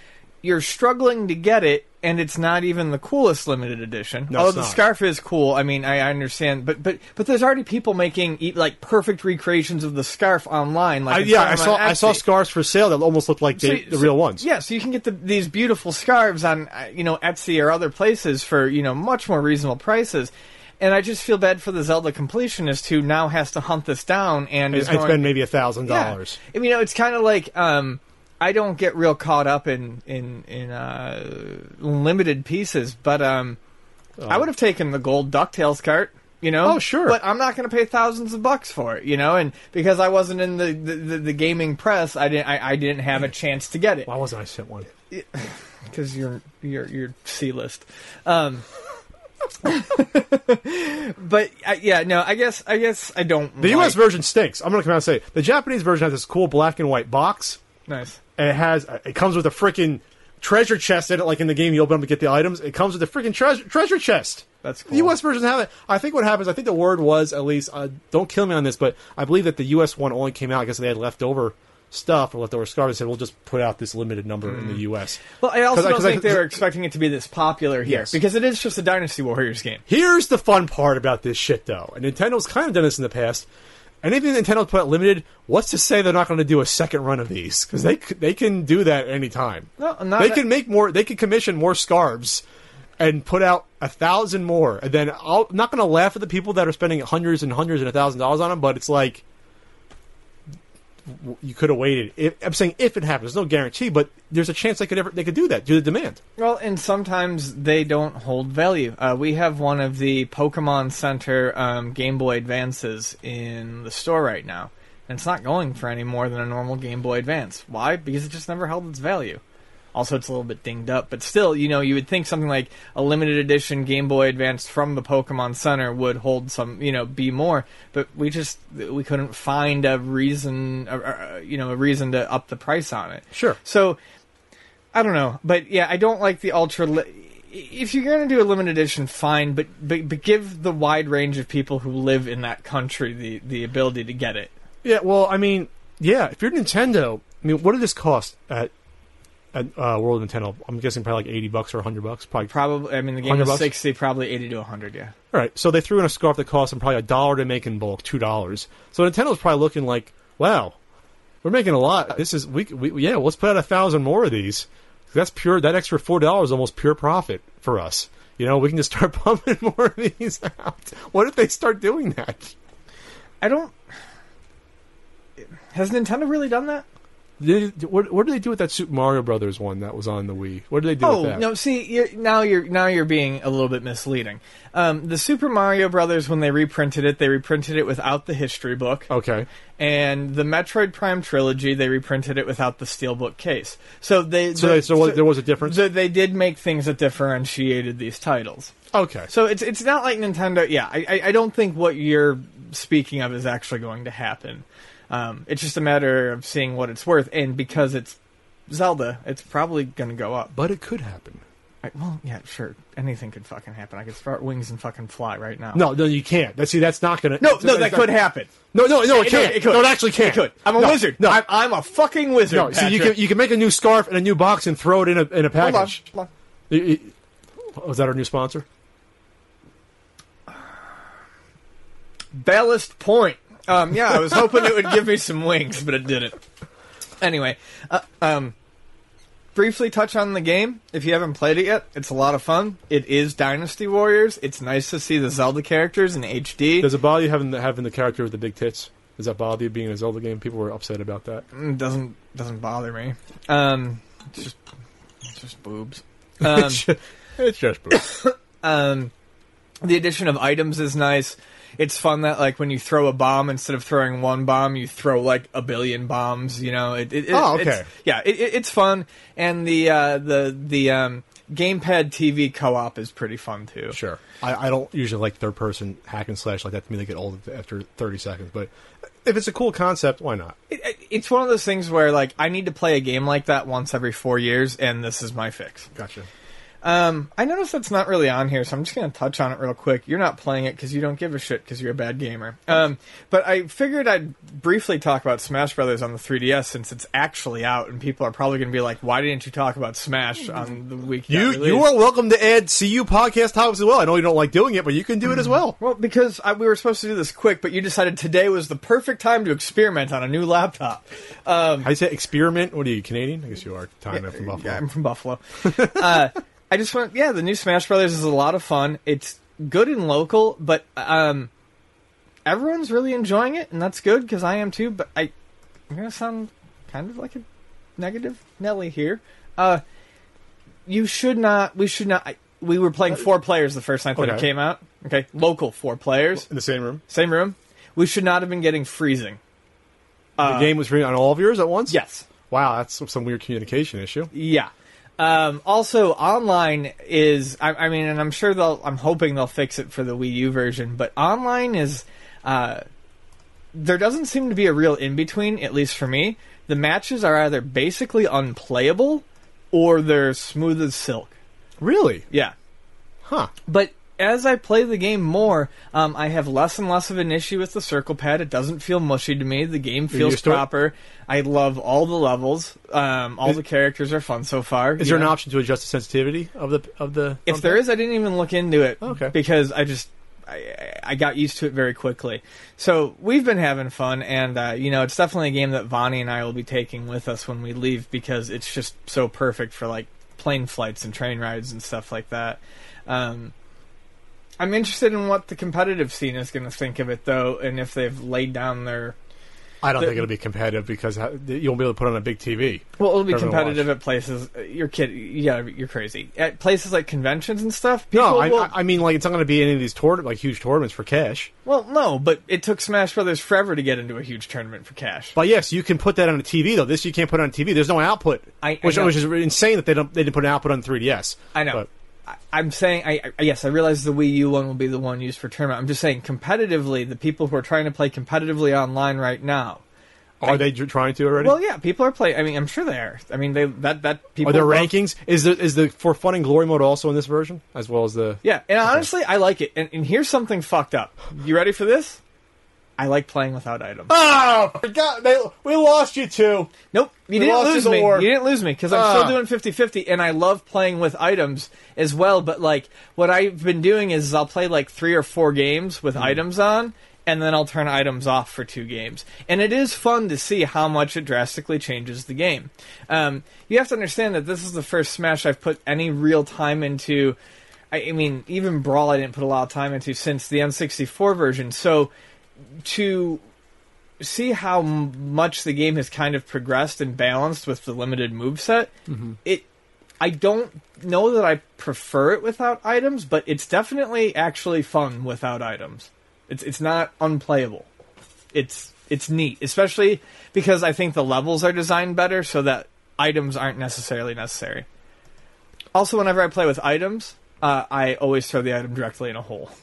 you're struggling to get it, and it's not even the coolest limited edition. No, Although the scarf is cool. I mean, I, I understand, but but but there's already people making like perfect recreations of the scarf online. Like I, yeah, I saw I saw scarves for sale that almost looked like So they, the so- real ones. Yeah, so you can get the, these beautiful scarves on, uh, you know, Etsy or other places for, you know, much more reasonable prices. And I just feel bad for the Zelda completionist who now has to hunt this down and It- is going, been maybe a thousand dollars. I mean, you know, it's kind of like um, I don't get real caught up in in in uh, limited pieces, but um, I would have taken the gold Ducktales cart. You know, Oh, sure. but I'm not going to pay thousands of bucks for it. You know, and because I wasn't in the the, the, the gaming press, I didn't I, I didn't have a chance to get it Why wasn't I sent one? because <laughs> you're you're you're C list. Um, <laughs> but uh, yeah, no, I guess I guess I don't. The like- U.S. version stinks. I'm going to come out and say the Japanese version has this cool black and white box, nice. And it has it comes with a freaking treasure chest in it, like in the game you open up to get the items. It comes with a freaking treasure treasure chest. That's The. U.S. version have it. I think what happens. I think the word was at least. Uh, don't kill me on this, but I believe that the U.S. one only came out. I guess they had leftover stuff or leftover scarves. and said we'll just put out this limited number in the U.S. Well, I also 'Cause don't 'cause I- think they were expecting it to be this popular here Yes. because it is just a Dynasty Warriors game. Here's the fun part about this shit, though. And Nintendo's kind of done this in the past. Anything Nintendo put out limited, what's to say they're not going to do a second run of these? Because they they can do that anytime. No, not they can make more. They can commission more scarves and put out a thousand more. And then I'll, I'm not going to laugh at the people that are spending hundreds and hundreds and a thousand dollars on them. But it's like you could have waited. If, I'm saying if it happens, there's no guarantee, but there's a chance they could ever they could do that due to demand. Well, and sometimes they don't hold value. Uh, we have one of the Pokemon Center um, Game Boy Advances in the store right now, and it's not going for any more than a normal Game Boy Advance. Why? Because it just never held its value. Also, it's a little bit dinged up, but still, you know, you would think something like a limited edition Game Boy Advance from the Pokemon Center would hold some, you know, be more. But we just we couldn't find a reason, uh, uh, you know, a reason to up the price on it. Sure. So I don't know, but yeah, I don't like the ultra. Li- if you're going to do a limited edition, fine, but, but but give the wide range of people who live in that country the the ability to get it. Yeah, well, I mean, yeah, if you're Nintendo, I mean, what did this cost at at uh, World of Nintendo? I'm guessing probably like 80 bucks or 100 bucks, probably. Probably, I mean, the game is bucks? sixty, probably eighty to hundred. Yeah. All right, so they threw in a scarf that cost them probably a dollar to make in bulk, two dollars. So Nintendo's probably looking like, wow, we're making a lot. This is we, we yeah, let's put out a thousand more of these. That's pure. That extra four dollars almost pure profit for us. You know, we can just start <laughs> pumping more of these out. What if they start doing that? I don't. Has Nintendo really done that? Did, what, what did they do with that Super Mario Brothers one that was on the Wii? What did they do Oh with that? no! See, you're, now you're now you're being a little bit misleading. Um, the Super Mario Brothers, when they reprinted it, they reprinted it without the history book. Okay, and the Metroid Prime trilogy, they reprinted it without the steelbook case. So they so, they, so, there was a difference. so they did make things that differentiated these titles. okay, So it's it's not like Nintendo. Yeah, I I- I don't think what you're speaking of is actually going to happen. Um, it's just a matter of seeing what it's worth, and because it's Zelda, it's probably going to go up. but it could happen. I, well, yeah, sure, anything could fucking happen. I could start wings and fucking fly right now. No, no, you can't. That see, that's not gonna. no, no, that that's not- could happen. No, no, no, it It- can't. It could. No, it actually can't. It could. I'm a No, wizard. No, I'm, I'm a fucking wizard. no. See, you can you can make a new scarf and a new box and throw it in a in a Hold on, package. hold on. Y- y- Was that our new sponsor? Ballast Point. Um, yeah, I was hoping it would give me some wings, but it didn't. Anyway, uh, um, briefly touch on the game. If you haven't played it yet, it's a lot of fun. It is Dynasty Warriors. It's nice to see the Zelda characters in HD. Does it bother you having the, having the character with the big tits? Does that bother you being in a Zelda game? People were upset about that. Mm, doesn't doesn't bother me. Um, it's just it's just boobs. Um, <laughs> it's just boobs. <coughs> um, the addition of items is nice. It's fun that like when you throw a bomb instead of throwing one bomb, you throw like a billion bombs. You know, it, it, Oh, okay. it's- yeah, it, it, it's fun, and the uh, the the um, gamepad TV co-op is pretty fun too. Sure. I, I don't usually like third person hack and slash like that. To me, they get old after thirty seconds. But if it's a cool concept, why not? It, it- it's one of those things where like I need to play a game like that once every four years, and this is my fix. Gotcha. Um, I noticed that's not really on here, so I'm just going to touch on it real quick. You're not playing it because you don't give a shit because you're a bad gamer. Um, but I figured I'd briefly talk about Smash Brothers on the 3DS since it's actually out, and people are probably going to be like, "Why didn't you talk about Smash on the week?" You you are welcome to add CU podcast topics as well. I know you don't like doing it, but you can do it as well. Well, because I, we were supposed to do this quick, but you decided today was the perfect time to experiment on a new laptop. Um, I say experiment. What are you Canadian? I guess you are. Time from Buffalo. Yeah, I'm from Buffalo. <laughs> uh, I just want, yeah, the new Smash Brothers is a lot of fun. It's good and local, but um, everyone's really enjoying it, and that's good because I am too. But I, I'm gonna sound kind of like a negative Nelly here. Uh, you should not. We should not. I, we were playing four players the first night that it came out. Okay, local four players, in the same room. same room. We should not have been getting freezing. the game was free on all of yours at once. Yes. Wow, that's some weird communication issue. Yeah. Um, also, online is. I, I mean, and I'm sure they'll. I'm hoping they'll fix it for the Wii U version. But online is. Uh, there doesn't seem to be a real in between, at least for me. The matches are either basically unplayable, or they're smooth as silk. Really? Yeah. Huh. But as I play the game more, um, I have less and less of an issue with the circle pad. It doesn't feel mushy to me. The game feels it? proper. I love all the levels. Um, all Is- the characters are fun so far. Is there an option to adjust the sensitivity of the of the? If there is, I didn't even look into it. Okay. Because I just I, I got used to it very quickly. So we've been having fun, and uh, you know, it's definitely a game that Vonnie and I will be taking with us when we leave because it's just so perfect for like plane flights and train rides and stuff like that. Um, I'm interested in what the competitive scene is going to think of it, though, and if they've laid down their I don't the- think it'll be competitive because you won't be able to put on a big TV. Well, it'll be competitive at places. uh, You're kid. Yeah, you're crazy. At places like conventions and stuff. People No, I, will, I- mean like it's not going to be any of these tour like huge tournaments for cash. well, no, but it took Smash Brothers forever to get into a huge tournament for cash. But yes, you can put that on a TV though. This you can't put on TV. There's no output, I- I which, which is insane that they don't they didn't put an output on 3DS. I know. But- I'm saying, I, I yes, I realize the Wii U one will be the one used for tournament. I'm just saying, competitively, the people who are trying to play competitively online right now, Are they trying to already? Well, yeah, people are playing. I mean, I'm sure they are. I mean, they that that people are there love- rankings? Is the is the for fun and glory mode also in this version as well as the? Yeah, and honestly, I like it. And, and here's something fucked up. You ready for this? I like playing without items. Oh, forgot they we lost you too. Nope, you We didn't lose me. You didn't lose me because I'm Ah. still doing 50-50, and I love playing with items as well. But like, what I've been doing is I'll play like three or four games with items on, and then I'll turn items off for two games. And it is fun to see how much it drastically changes the game. Um, you have to understand that this is the first Smash I've put any real time into. I, I mean, even Brawl I didn't put a lot of time into since the N64 version. So to see how m- much the game has kind of progressed and balanced with the limited moveset, it I don't know that I prefer it without items, but it's definitely actually fun without items. It's it's not unplayable. It's it's neat, especially because I think the levels are designed better so that items aren't necessarily necessary. Also, whenever I play with items, uh, I always throw the item directly in a hole. <laughs>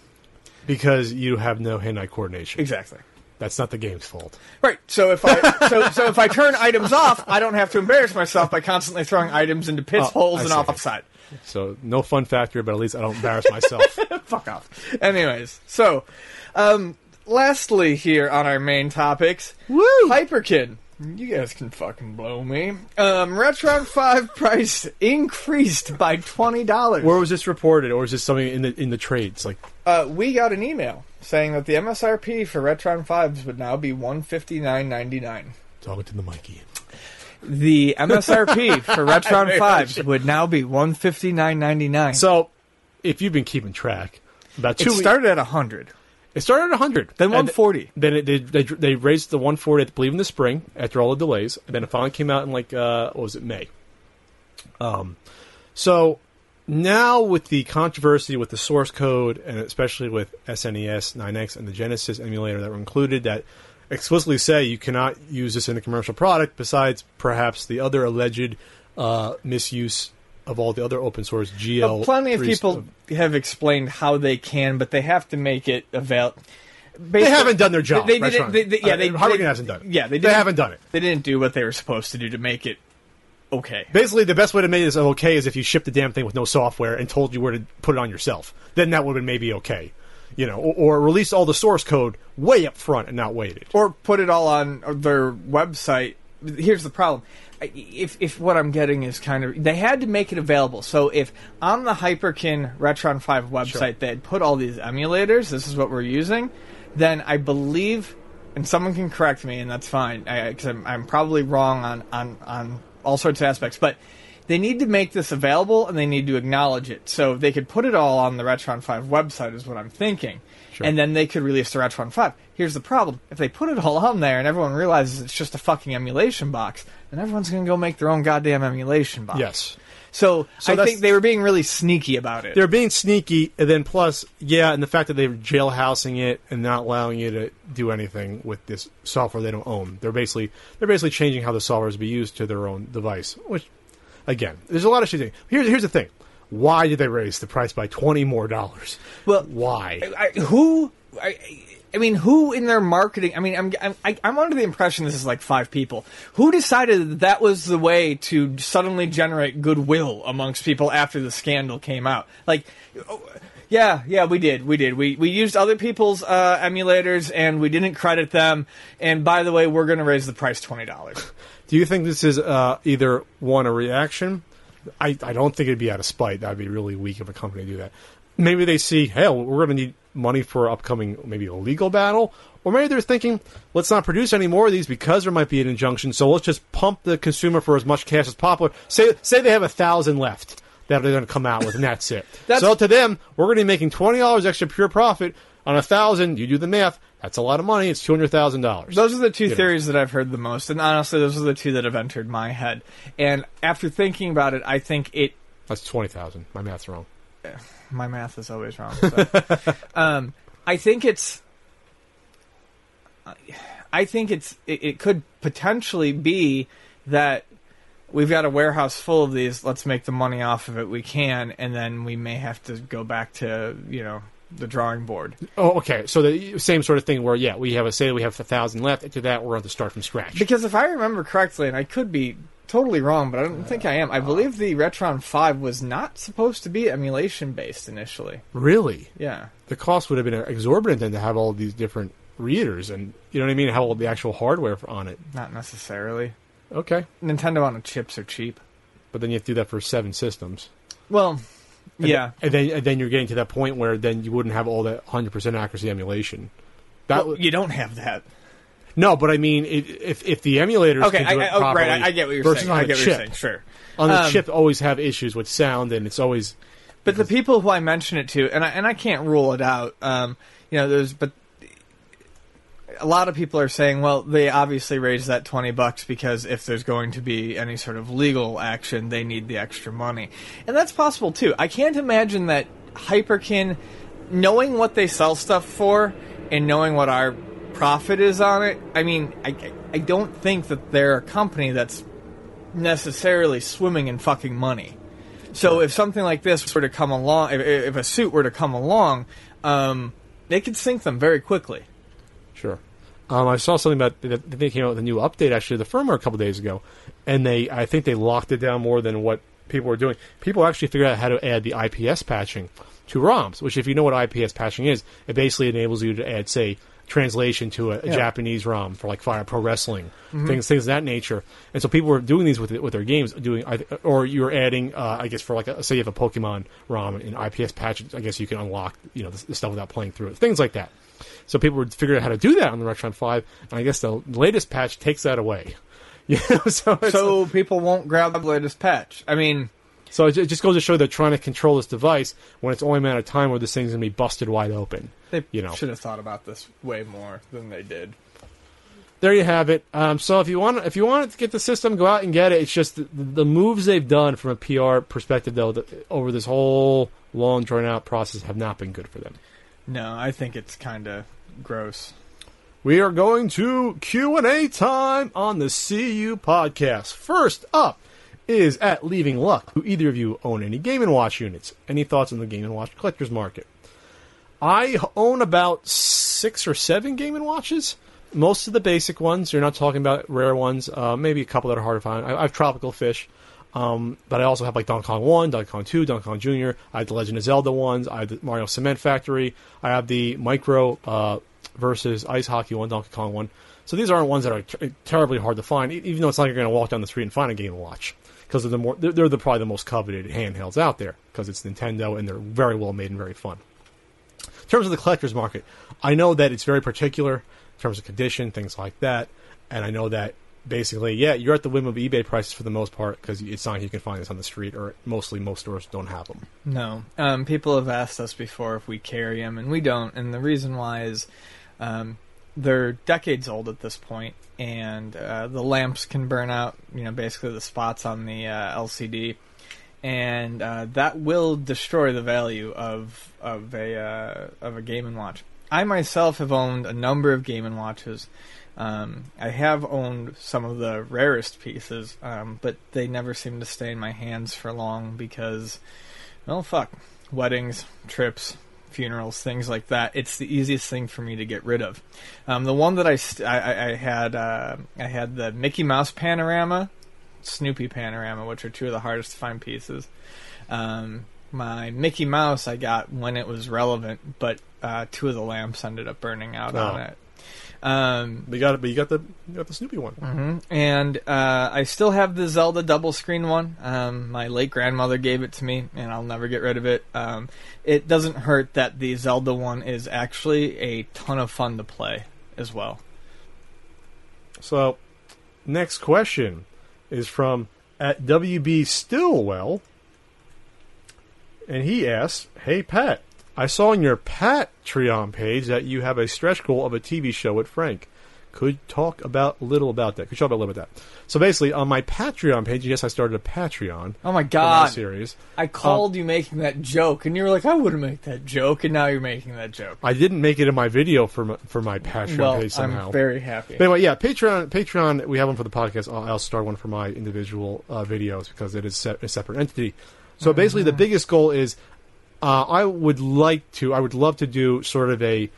Because you have no hand-eye coordination. Exactly. That's not the game's fault. Right. So if I so so if I turn items off, I don't have to embarrass myself by constantly throwing items into pits, Oh, holes, I and see. offside. So no fun factor, but at least I don't embarrass myself. <laughs> Fuck off. Anyways, so um, lastly here on our main topics, Woo! Hyperkin. You guys can fucking blow me. Um, Retron Five <laughs> price increased by twenty dollars. Where was this reported, or is this something in the in the trades? Like, Uh, we got an email saying that the MSRP for Retron Fives would now be one fifty nine ninety nine. talking to the Mikey. The MSRP <laughs> for Retron Fives would now be one fifty nine ninety nine. So, if you've been keeping track, about It two weeks, It started at hundred, it started at 100. then And one forty. Then it, they, they they raised the 140, I believe, in the spring after all the delays. And then it finally came out in like uh, what was it, May? Um, so now with the controversy with the source code, and especially with SNES 9X and the Genesis emulator that were included, that explicitly say you cannot use this in a commercial product. Besides, perhaps the other alleged uh, misuse of all the other open source GL. Well, plenty of people stuff. have explained how they can, but they have to make it avail. They haven't done their job. They, they. They, they, yeah, Uh, they. They- hasn't done it. Yeah, they, They haven't done it. They didn't do what they were supposed to do to make it okay. Basically, the best way to make this okay is if you shipped the damn thing with no software and told you where to put it on yourself. Then that would have been maybe okay. You know, or, or release all the source code way up front and not waited. or put it all on their website. Here's the problem. If, if what I'm getting is kind of they had to make it available. So if on the Hyperkin Retron 5 website Sure. they had put all these emulators, this is what we're using, then I believe, and someone can correct me, and that's fine, because I'm, I'm probably wrong on, on, on all sorts of aspects, but they need to make this available and they need to acknowledge it. So they could put it all on the Retron 5 website, is what I'm thinking. Sure. And then they could release the Retron 5. Here's the problem. If they put it all on there and everyone realizes it's just a fucking emulation box, then everyone's going to go make their own goddamn emulation box. Yes. So, So I think they were being really sneaky about it. They're being sneaky, and then plus, yeah, and the fact that they're jailhousing it and not allowing you to do anything with this software they don't own. They're basically they're basically changing how the software is be used to their own device. Which, again, there's a lot of shit. Here's here's the thing: why did they raise the price by twenty more dollars? Well, why? I, who? I, I mean, who in their marketing? I mean, I'm I'm I- I'm under the impression this is like five people. Who decided that, that was the way to suddenly generate goodwill amongst people after the scandal came out? Like, oh, yeah, yeah, we did, we did. We we used other people's uh, emulators and we didn't credit them. And by the way, we're going to raise the price twenty dollars. <laughs> Do you think this is uh, either one a reaction? I, I don't think it'd be out of spite. That'd be really weak of a company to do that. Maybe they see, hell, we're going to need money for upcoming maybe a legal battle, or maybe they're thinking, let's not produce any more of these because there might be an injunction. So let's just pump the consumer for as much cash as possible. Say say they have a thousand left that they're going to come out with, and that's it. <laughs> That's- so to them, we're going to be making twenty dollars extra pure profit on a thousand. You do the math. That's a lot of money. It's two hundred thousand dollars. Those are the two know. theories that I've heard the most, and honestly, those are the two that have entered my head. And after thinking about it, I think it. That's twenty thousand. My math's wrong. My math is always wrong. So. <laughs> um, I think it's. I think it's. It, it could potentially be that we've got a warehouse full of these. Let's make the money off of it. We can, and then we may have to go back to you know the drawing board. Oh, okay. So the same sort of thing where yeah, we have a say we have a thousand left. After that, we're going to start from scratch. Because if I remember correctly, and I could be totally wrong, but I don't think I am. I believe the Retron Five was not supposed to be emulation based initially. really, Yeah. the cost would have been exorbitant then to have all these different readers and you know what I mean, have all the actual hardware for, on it. Not necessarily. Okay, Nintendo on the chips are cheap. but then you have to do that for seven systems. Well, And yeah. and then and then you're getting to that point where then you wouldn't have all that 100 percent accuracy emulation. That Well, w- you don't have that. No, but I mean, it, if if the emulators Okay, I, do I, oh, properly right. I, I get what you're versus saying. on I get what chip, you're saying. Sure. on the Um, chip always have issues with sound, and it's always But the people who I mention it to, and I and I can't rule it out. Um, you know, there's but a lot of people are saying, well, they obviously raised that twenty bucks because if there's going to be any sort of legal action, they need the extra money, and that's possible too. I can't imagine that Hyperkin, knowing what they sell stuff for and knowing what our profit is on it. I mean, I I don't think that they're a company that's necessarily swimming in fucking money. So if something like this were to come along, if, if a suit were to come along, um, they could sink them very quickly. Sure. Um, I saw something about that they came out with a new update actually the firmware a couple days ago, and they I think they locked it down more than what people were doing. People actually figured out how to add the IPS patching to ROMs, which if you know what IPS patching is, it basically enables you to add say translation to a, a Yeah. Japanese ROM for like Fire Pro Wrestling, things things of that nature. And so people were doing these with it, with their games, doing or you're adding uh, I guess for like a, say you have a Pokemon ROM in IPS patch, I guess you can unlock you know the, the stuff without playing through it, things like that. So people would figure out how to do that on the Retron 5, and I guess the latest patch takes that away. <laughs> You know, so So people won't grab the latest patch. I mean, so it just goes to show they're trying to control this device when it's only a matter of time where this thing's going to be busted wide open. They You know. should have thought about this way more than they did. There you have it. Um, so if you want, if you want to get the system, go out and get it. It's just the, the moves they've done from a PR perspective, though, over this whole long drawn out process, have not been good for them. No, I think it's kind of gross. We are going to Q and A time on the CU podcast. First up is at Leaving Luck. Do either of you own any Game and Watch units? Any thoughts on the Game and Watch collector's market? I own about six or seven Game and Watches. Most of the basic ones. You're not talking about rare ones. Uh, maybe a couple that are hard to find. I, I have Tropical Fish. Um, but I also have like Donkey Kong 1, Donkey Kong 2, Donkey Kong Jr. I have the Legend of Zelda ones. I have the Mario Cement Factory. I have the Micro uh, versus Ice Hockey one, Donkey Kong one. So these aren't ones that are ter- terribly hard to find, even though it's not like you're going to walk down the street and find a Game and Watch because they're the more they're, they're the probably the most coveted handhelds out there because it's Nintendo and they're very well made and very fun. In terms of the collector's market, I know that it's very particular in terms of condition, things like that, and I know that basically, yeah, you're at the whim of eBay prices for the most part because it's not like you can find this on the street, or mostly most stores don't have them. No. Um, people have asked us before if we carry them, and we don't. And the reason why is um, they're decades old at this point, and uh, the lamps can burn out, you know, basically the spots on the uh, LCD. And uh, that will destroy the value of of a uh, of a Game and Watch. I myself have owned a number of Game and Watches. Um, I have owned some of the rarest pieces, um, but they never seem to stay in my hands for long because well, fuck. Weddings, trips, funerals, things like that. It's the easiest thing for me to get rid of. Um, the one that I, st- I, I- had, uh, I had the Mickey Mouse panorama, Snoopy panorama, which are two of the hardest to find pieces. Um, my Mickey Mouse I got when it was relevant, but uh, two of the lamps ended up burning out on Oh. it. Um, But you got it. But you got the you got the Snoopy one. hmm And uh, I still have the Zelda double screen one. Um, my late grandmother gave it to me, and I'll never get rid of it. Um, it doesn't hurt that the Zelda one is actually a ton of fun to play as well. So, next question is from at WB Stillwell, and he asks, "Hey Pat, I saw on your Patreon page that you have a stretch goal of a TV show with Frank. Could talk about a little about that. Could talk about a little about that? So basically, on my Patreon page, yes, I started a Patreon Oh my god! series. I called you making that joke, and you were like, "I wouldn't make that joke," and now you're making that joke. I didn't make it in my video for my, for my Patreon well, page somehow. I'm very happy. But anyway, yeah, Patreon. Patreon. We have one for the podcast. I'll, I'll start one for my individual uh, videos because it is se- a separate entity. So basically, the biggest goal is Uh, I would like to. I would love to do sort of a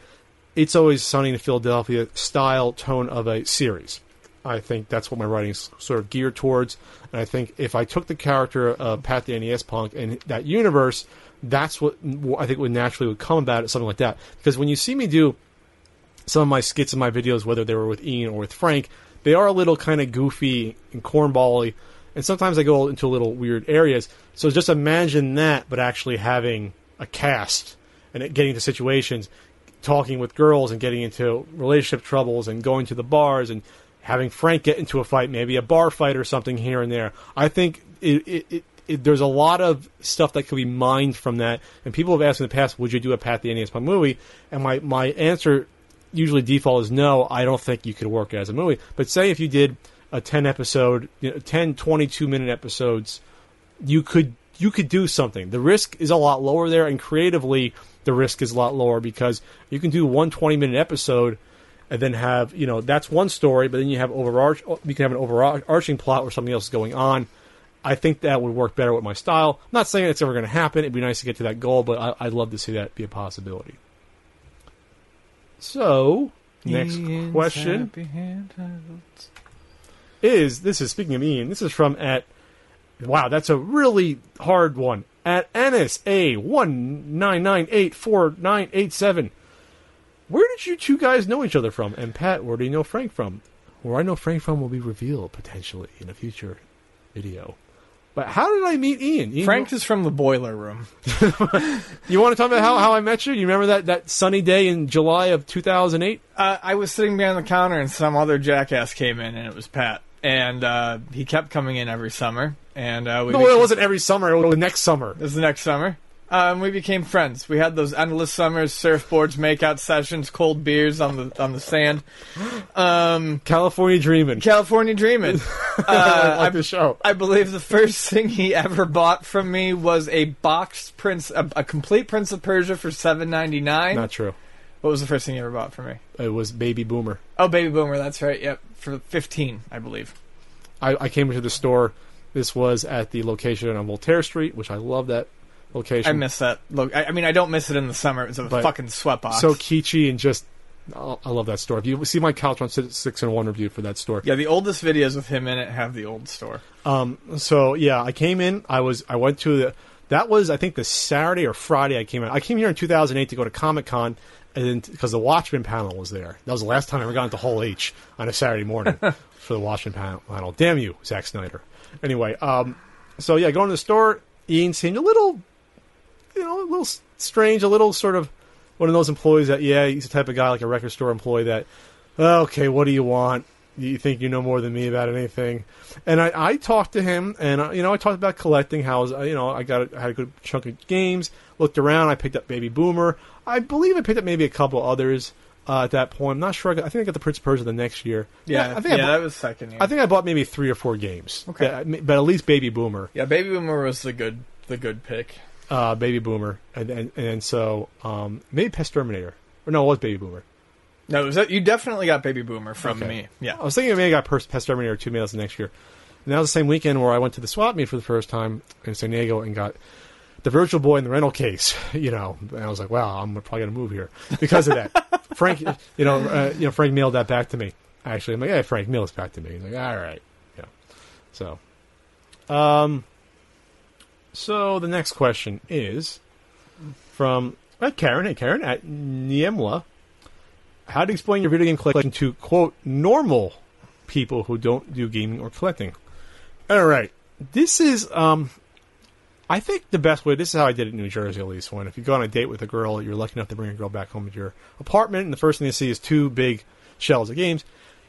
"It's Always Sunny in Philadelphia" style tone of a series. I think that's what my writing's sort of geared towards. And I think if I took the character of Pat the NES Punk and that universe, that's what I think would naturally would come about it, something like that. Because when you see me do some of my skits in my videos, whether they were with Ian or with Frank, they are a little kind of goofy and cornbally, and sometimes I go into a little weird areas. So just imagine that, but actually having a cast and getting into situations, talking with girls and getting into relationship troubles and going to the bars and having Frank get into a fight, maybe a bar fight or something here and there. I think it, it, it, it there's a lot of stuff that could be mined from that. And people have asked in the past, would you do a Pat the NES Punk movie? And my, my answer usually default is no, I don't think you could work as a movie. But say if you did a 10 episode, you know, 10, 22 minute episodes, you could you could do something. The risk is a lot lower there, and creatively, the risk is a lot lower because you can do one 20 minute episode and then have, you know, that's one story, but then you have overarch, you can have an overarching plot where something else is going on. I think that would work better with my style. I'm not saying it's ever going to happen. It'd be nice to get to that goal, but I, I'd love to see that be a possibility. So, next Ian's question is this is speaking of Ian. This is from at wow, that's a really hard one at NSA one nine nine eight four nine eight seven. Where did you two guys know each other from? And Pat, where do you know Frank from? Where I know Frank from will be revealed potentially in a future video. But how did I meet Ian? Ian Frank is from the boiler room. <laughs> you want to talk about how, how I met you? You remember that, that sunny day in July of 2008? Uh, I was sitting behind the counter, and some other jackass came in, and it was Pat. And uh, he kept coming in every summer, and uh, we No, became- it wasn't every summer. It was the next summer. It was the next summer. Um, we became friends. We had those endless summers, surfboards, makeout sessions, cold beers on the on the sand. Um, California Dreaming. California dreaming. <laughs> I Uh, like the show. I believe the first thing he ever bought from me was a boxed Prince, a, a complete Prince of Persia for seven ninety nine. Not true. What was the first thing you ever bought for me? It was Baby Boomer. Oh, Baby Boomer. That's right. Yep, for fifteen, I believe. I, I came into the store. This was at the location on Voltaire Street, which I love that location. I miss that. Look, I, I mean, I don't miss it in the summer. It was a But fucking sweat box. so kitschy and just. I love that store. If you see my couch on six and one review for that store, yeah, the oldest videos with him in it have the old store. Um, so yeah, I came in. I was I went to the that was I think the Saturday or Friday I came in. I came here in 2008 to go to Comic Con, and then because the Watchmen panel was there. That was the last time I ever got into Hall H on a Saturday morning <laughs> for the Watchmen panel. panel. Damn you, Zack Snyder. Anyway, um, so yeah, going to the store. Ian seemed a little, you know, a little strange, a little sort of one of those employees that yeah, he's the type of guy like a record store employee that okay, what do you want? You think you know more than me about anything? And I, I talked to him, and uh, you know, I talked about collecting. How uh, you know, I got a, I had a good chunk of games. Looked around, I picked up Baby Boomer. I believe I picked up maybe a couple others uh, at that point. I'm not sure. I, got, I think I got the Prince of Persia the next year. Yeah, I think I, yeah, bought, that was second year. I think I bought maybe three or four games. Okay. That- but at least Baby Boomer yeah, Baby Boomer was the good, the good pick. uh, Baby Boomer, and and, and so um, maybe Pesterminator, or no, it was Baby Boomer. No, was that, you definitely got Baby Boomer from Okay. me. Yeah. I was thinking maybe I got Pest Pesterminator two mails the next year. And that was the same weekend where I went to the swap meet for the first time in San Diego and got the Virtual Boy in the rental case. <laughs> You know, and I was like, wow, I'm probably gonna move here because of that. <laughs> Frank, you know, uh, you know, Frank mailed that back to me. Actually, I'm like, yeah, Frank, mail this back to me. He's like, all right, yeah. So, um, so the next question is from uh, Karen. Hey, Karen at Niemla. How to explain your video game collection to quote normal people who don't do gaming or collecting? All right, this is um, I think the best way. This is how I did it in New Jersey, at least. When if you go on a date with a girl, you're lucky enough to bring a girl back home to your apartment, and the first thing they see is two big shelves of games.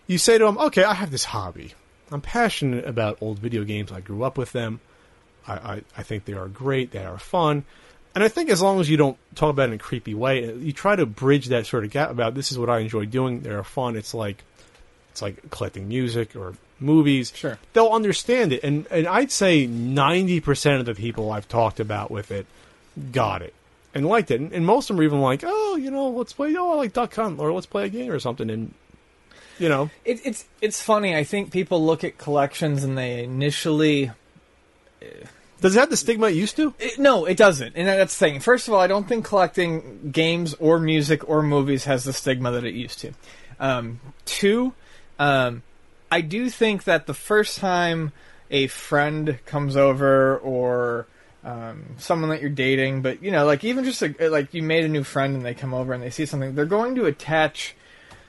You say to them, "Okay, I have this hobby. I'm passionate about old video games. I grew up with them. I, I, I think they are great. They are fun. And I think as long as you don't talk about it in a creepy way, you try to bridge that sort of gap about this is what I enjoy doing. They're fun. It's like it's like collecting music or movies. Sure. They'll understand it. And and I'd say ninety percent of the people I've talked about with it got it and liked it. And, and most of them are even like, oh, you know, let's play. Oh, I like Duck Hunt, or let's play a game or something. And you know, It, it's it's funny. I think people look at collections and they initially uh, Does it have the stigma it used to? It- no, it doesn't. And that's the thing. First of all, I don't think collecting games or music or movies has the stigma that it used to. Um, two, um, I do think that the first time a friend comes over or um, someone that you're dating, but you know, like even just a, like you made a new friend and they come over and they see something, they're going to attach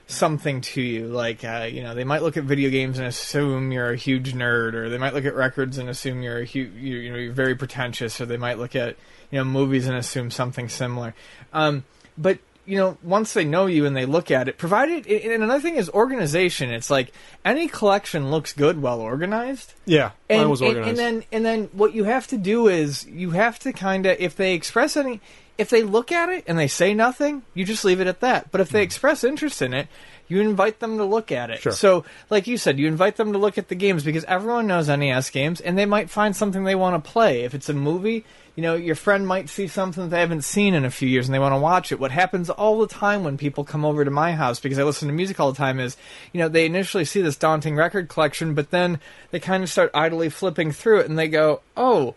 something to you. Like, uh, you know, they might look at video games and assume you're a huge nerd, or they might look at records and assume you're a you, you know you're very pretentious, or they might look at you know movies and assume something similar. Um, but you know, once they know you and they look at it, provided and another thing is organization. It's like any collection looks good well organized. Yeah, And, mine was organized. and then and then what you have to do is you have to kind of if they express any if they look at it and they say nothing, you just leave it at that. But if they mm-hmm. express interest in it, you invite them to look at it. Sure. So, like you said, you invite them to look at the games because everyone knows NES games and they might find something they want to play. If it's a movie, you know, your friend might see something they haven't seen in a few years and they want to watch it. What happens all the time when people come over to my house because I listen to music all the time is, you know, they initially see this daunting record collection, but then they kind of start idly flipping through it and they go, "Oh,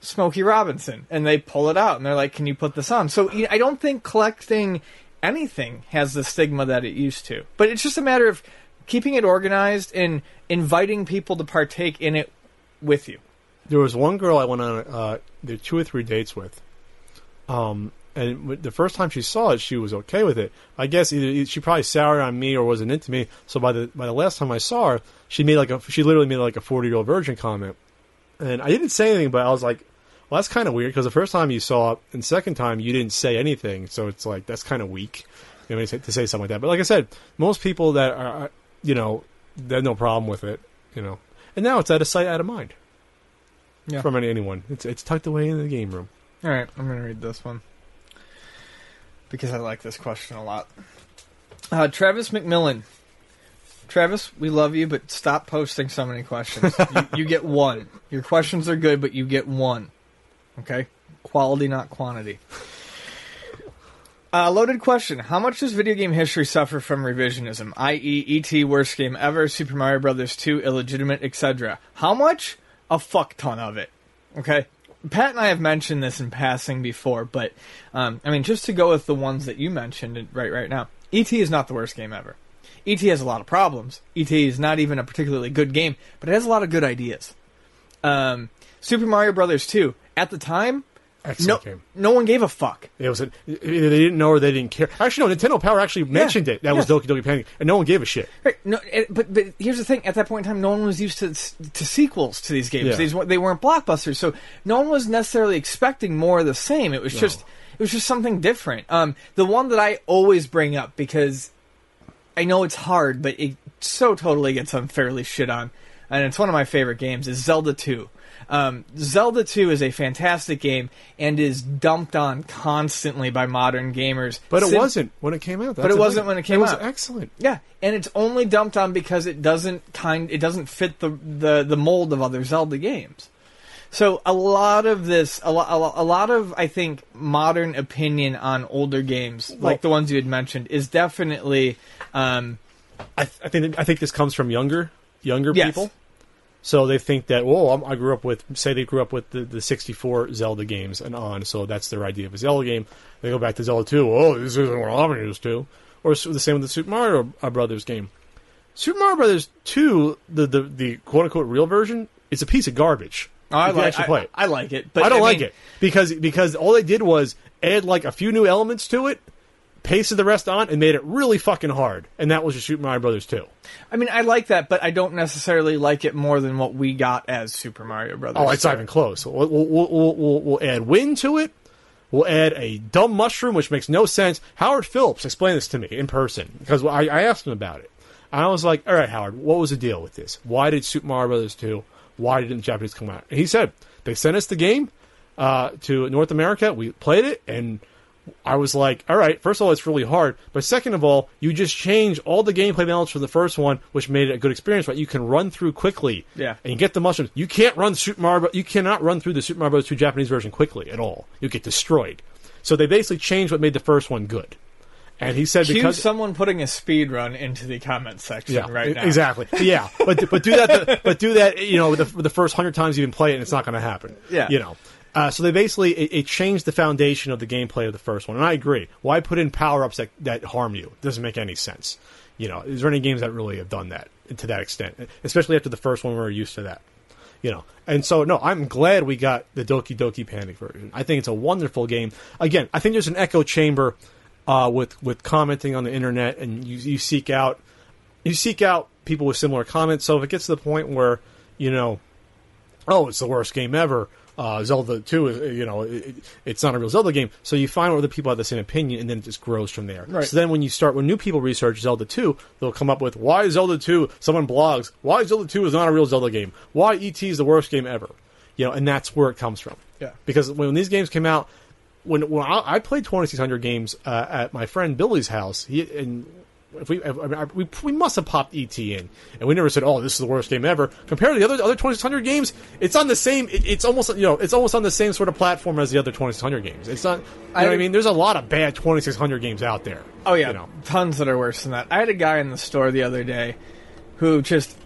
Smokey Robinson," and they pull it out and they're like, "Can you put this on?" So you know, I don't think collecting anything has the stigma that it used to, but it's just a matter of keeping it organized and inviting people to partake in it with you. There was one girl I went on uh, there two or three dates with, um, and the first time she saw it, she was okay with it. I guess either she probably soured on me or wasn't into me. So by the by the last time I saw her, she made like a she literally made like a forty year old virgin comment, and I didn't say anything, but I was like, well, that's kind of weird because the first time you saw it, and second time you didn't say anything, so it's like that's kind of weak, you know, to say- something like that. But like I said, most people that are, you know, they have no problem with it, you know, and now it's out of sight, out of mind Yeah. from anyone. It's it's tucked away in the game room. All right, I'm going to read this one because I like this question a lot. Uh, Travis McMillan. Travis, we love you, but stop posting so many questions. <laughs> you, you get one. Your questions are good, but you get one. Okay? Quality, not quantity. Uh, loaded question. How much does video game history suffer from revisionism, i.e., E.T., worst game ever, Super Mario Brothers 2, illegitimate, etc.? How much? A fuck ton of it. Okay? Pat and I have mentioned this in passing before, but, um, I mean, just to go with the ones that you mentioned right, right now, E.T. is not the worst game ever. E.T. has a lot of problems. E.T. is not even a particularly good game, but it has a lot of good ideas. Um, Super Mario Brothers 2, at the time, no, game. no one gave a fuck. It was a, they didn't know or they didn't care. Actually, no. Nintendo Power actually mentioned it. That was. Doki Doki Panic, and no one gave a shit. Right. No, it, but but here's the thing: at that point in time, no one was used to to sequels to these games. Yeah. These they weren't blockbusters, so no one was necessarily expecting more of the same. It was just it was just something different. Um, the one that I always bring up because I know it's hard, but it so totally gets unfairly shit on, and it's one of my favorite games. Is Zelda Two. Um, Zelda 2 is a fantastic game and is dumped on constantly by modern gamers. But it Sim- wasn't when it came out. That's But it wasn't when it came was out. excellent. Yeah, and it's only dumped on because it doesn't kind it doesn't fit the the, the mold of other Zelda games. So a lot of this, a lot, a lot, of I think modern opinion on older games, like the ones you had mentioned, is definitely um, I, th- I think I think this comes from younger younger Yes. people. So they think that, I'm, I grew up with, say they grew up with the, the 64 Zelda games and on, so that's their idea of a Zelda game. They go back to Zelda 2, oh, this isn't what I'm used to. Or the same with the Super Mario Brothers game. Super Mario Brothers 2, the, the, the quote unquote real version, it's a piece of garbage. Oh, I like actually I, play it. I like it, but I don't like mean, it because because all they did was add like a few new elements to it, pasted the rest on, and made it really fucking hard. And that was just Super Mario Brothers 2. I mean, I like that, but I don't necessarily like it more than what we got as Super Mario Brothers. Oh, it's not even close. We'll, we'll, we'll, we'll, we'll add wind to it. We'll add a dumb mushroom, which makes no sense. Howard Phillips explained this to me in person because I, I asked him about it. I was like, all right, Howard, what was the deal with this? Why did Super Mario Brothers 2, why didn't the Japanese come out? And he said, they sent us the game uh, to North America. We played it, and I was like, all right, first of all, it's really hard. But second of all, you just change all the gameplay elements from the first one, which made it a good experience, right? You can run through quickly. Yeah. And get the mushrooms. You can't run Super Mario, you cannot run through the Super Mario Bros. 2 Japanese version quickly at all. You get destroyed. So they basically changed what made the first one good. and he said Cue because someone putting a speed run into the comment section yeah, right now. exactly. <laughs> Yeah, but but do that. but do that. You know, the, the first hundred times you even play it, and it's not going to happen. Yeah. you know. Uh, so they basically it, it changed the foundation of the gameplay of the first one, and I agree. Why put in power ups that that harm you? doesn't make any sense. You know, is there any games that really have done that to that extent? Especially after the first one, we were used to that. You know, and so no, I'm glad we got the Doki Doki Panic version. I think it's a wonderful game. Again, I think there's an echo chamber uh, with with commenting on the internet, and you, you seek out you seek out people with similar comments. So if it gets to the point where you know, oh, it's the worst game ever. Uh, Zelda Two is, you know, it, it's not a real Zelda game. So you find other people have the same opinion, and then it just grows from there. Right. So then when you start, when new people research Zelda Two, they'll come up with why Zelda Two. Someone blogs why Zelda Two is not a real Zelda game. Why ET is the worst game ever. You know, and that's where it comes from. Yeah. Because when these games came out, when when I, I played 2600 games uh, at my friend Billy's house, he and if we, I mean, we we must have popped ET in, and we never said, "Oh, this is the worst game ever." Compared to the other other 2600 games, it's on the same. It, it's almost you know, it's almost on the same sort of platform as the other 2600 games. It's not. You know what I I- mean? There's a lot of bad 2600 games out there. Oh yeah, You know. tons that are worse than that. I had a guy in the store the other day who just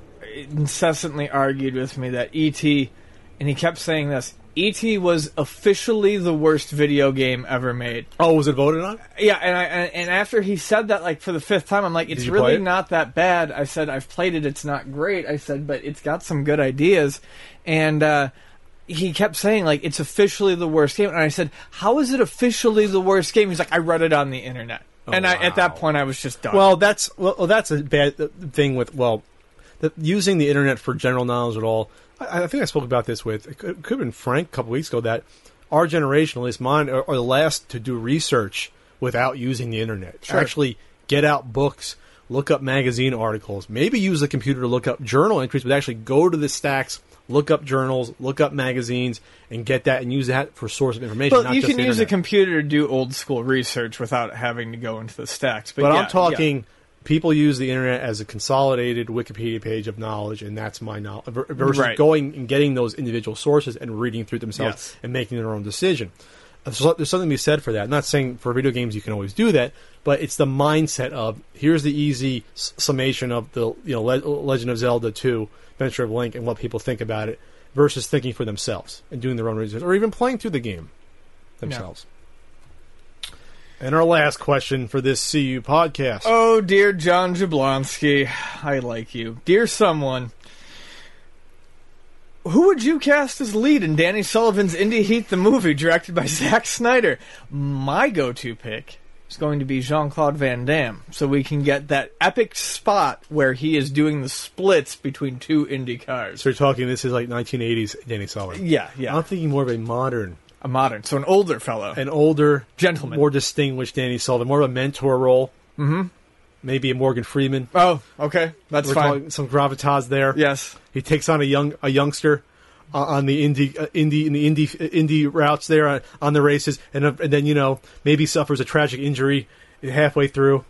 incessantly argued with me that ET, and he kept saying this: ET was officially the worst video game ever made. Oh, was it voted on? Yeah, and I and, and after he said that like for the fifth time, I'm like, it's you play really it? not that bad. I said I've played it. It's not great. I said, but it's got some good ideas, and. uh he kept saying like it's officially the worst game, and I said, "How is it officially the worst game?" He's like, "I read it on the internet," and I, at that point, I was just done. Well, that's well, that's a bad thing with well, the, using the internet for general knowledge at all. I, I think I spoke about this with it could, could have been Frank a couple weeks ago that our generation, at least mine, are, are the last to do research without using the internet. Sure. Actually, get out books, look up magazine articles, maybe use the computer to look up journal entries, but actually go to the stacks. Look up journals, look up magazines, and get that, and use that for source of information. But you can use a computer to do old school research without having to go into the stacks. But, But yeah, I'm talking people use the internet as a consolidated Wikipedia page of knowledge, and that's my knowledge versus Right. going and getting those individual sources and reading through themselves Yes. and making their own decision. So there's something to be said for that. I'm not saying for video games you can always do that, but it's the mindset of here's the easy summation of the you know Le- Legend of Zelda 2, Adventure of Link, and what people think about it versus thinking for themselves and doing their own research or even playing through the game themselves. And our last question for this CU podcast. Oh, dear John Jablonski, I like you. Dear someone, who would you cast as lead in Danny Sullivan's Indy Heat the movie, directed by <laughs> Zack Snyder? My go-to pick is going to be Jean-Claude Van Damme, so we can get that epic spot where he is doing the splits between two Indy cars. So you're talking this is like 1980s Danny Sullivan. Yeah, yeah, I'm thinking more of a modern, a modern, so an older fellow, an older, gentleman. more distinguished Danny Sullivan, more of a mentor role. Mm-hmm. Maybe a Morgan Freeman. oh, okay, that's We're fine. some gravitas there. Yes, He takes on a young a youngster uh, on the indie uh, indie in the indie indie routes there on, on the races, and, uh, and then you know maybe suffers a tragic injury halfway through.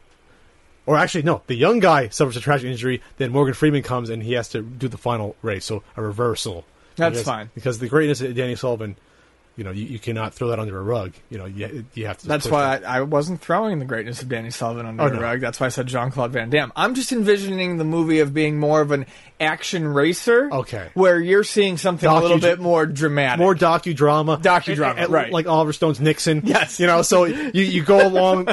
Or actually, no, the young guy suffers a tragic injury. Then Morgan Freeman comes and he has to do the final race. So a reversal. That's Because- fine. because the greatness of Danny Sullivan, you know, you, you cannot throw that under a rug. You know, you, you have to. That's why. I, I wasn't throwing the greatness of Danny Sullivan under Oh, the no. rug. That's why I said Jean Claude Van Damme. I'm just envisioning the movie of being more of an action racer. Okay. Where you're seeing something a little bit more dramatic. more docudrama, Docudrama, And- right. Like Oliver Stone's Nixon. Yes. you know. So you, you go along,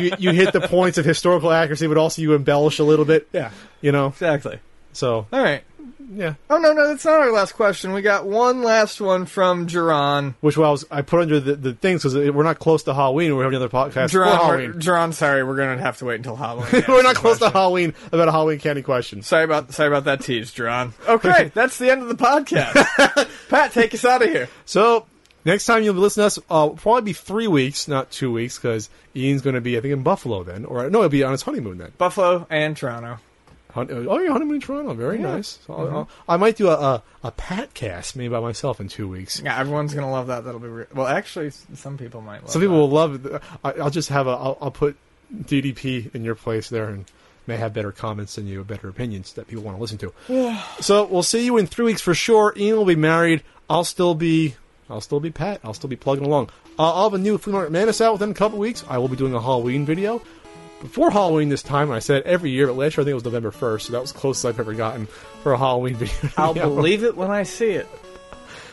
you, you hit the points of historical accuracy, but also you embellish a little bit. Yeah. you know. exactly. So All right. Yeah, Oh no, no, that's not our last question. We got one last one from Jerron. which I was I put under the, the things because we're not close to Halloween. We're having another podcast for Jerron, Halloween. Jerron, sorry, we're gonna have to wait until Halloween. <laughs> we're not close to. Halloween about a Halloween candy question. Sorry about sorry about that tease, Jerron. Okay, <laughs> that's the end of the podcast. <laughs> Pat, take us out of here. So next time you'll be listening to us, uh, probably be three weeks, not two weeks, because Ian's going to be I think in Buffalo then, or no, he'll be on his honeymoon then. Buffalo and Toronto. Hun- uh, Oh, your honeymoon in Toronto. Very Yeah. nice. So I'll- I'll- I might do a, a, a pat cast maybe by myself in two weeks. Yeah, everyone's gonna love that. That'll be re- well. Actually, some people might. Love Some people that. will love it. I, I'll just have a. I'll, I'll put DDP in your place there and may have better comments than you, better opinions that people want to listen to. Yeah. so we'll see you in three weeks for sure. Ian will be married. I'll still be. I'll still be Pat. I'll still be plugging along. Uh, I'll have a new Flea Market Madness out within a couple weeks. I will be doing a Halloween video. Before Halloween this time. I said every year, but last year I think it was November 1st, so that was closest I've ever gotten for a Halloween <laughs> video. I'll believe it when I see it.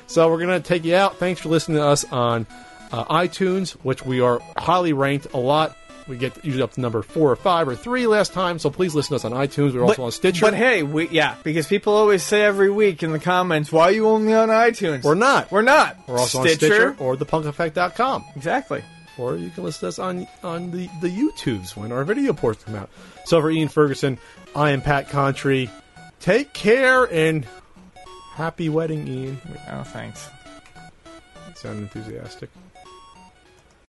So we're going to take you out. Thanks for listening to us on uh, iTunes, which we are highly ranked a lot. We get usually up to number four or five or three last time, so please listen to us on iTunes. We're also on Stitcher. But hey, we yeah, because people always say every week in the comments, "Why are you only on iTunes?" We're not. We're not. We're also Stitcher. on Stitcher or thepunkeffect.com. Exactly. Or you can listen to us on on the, the YouTubes when our video ports come out. So for Ian Ferguson, I am Pat Contri. Take care and happy wedding, Ian. Oh, thanks. Sound enthusiastic.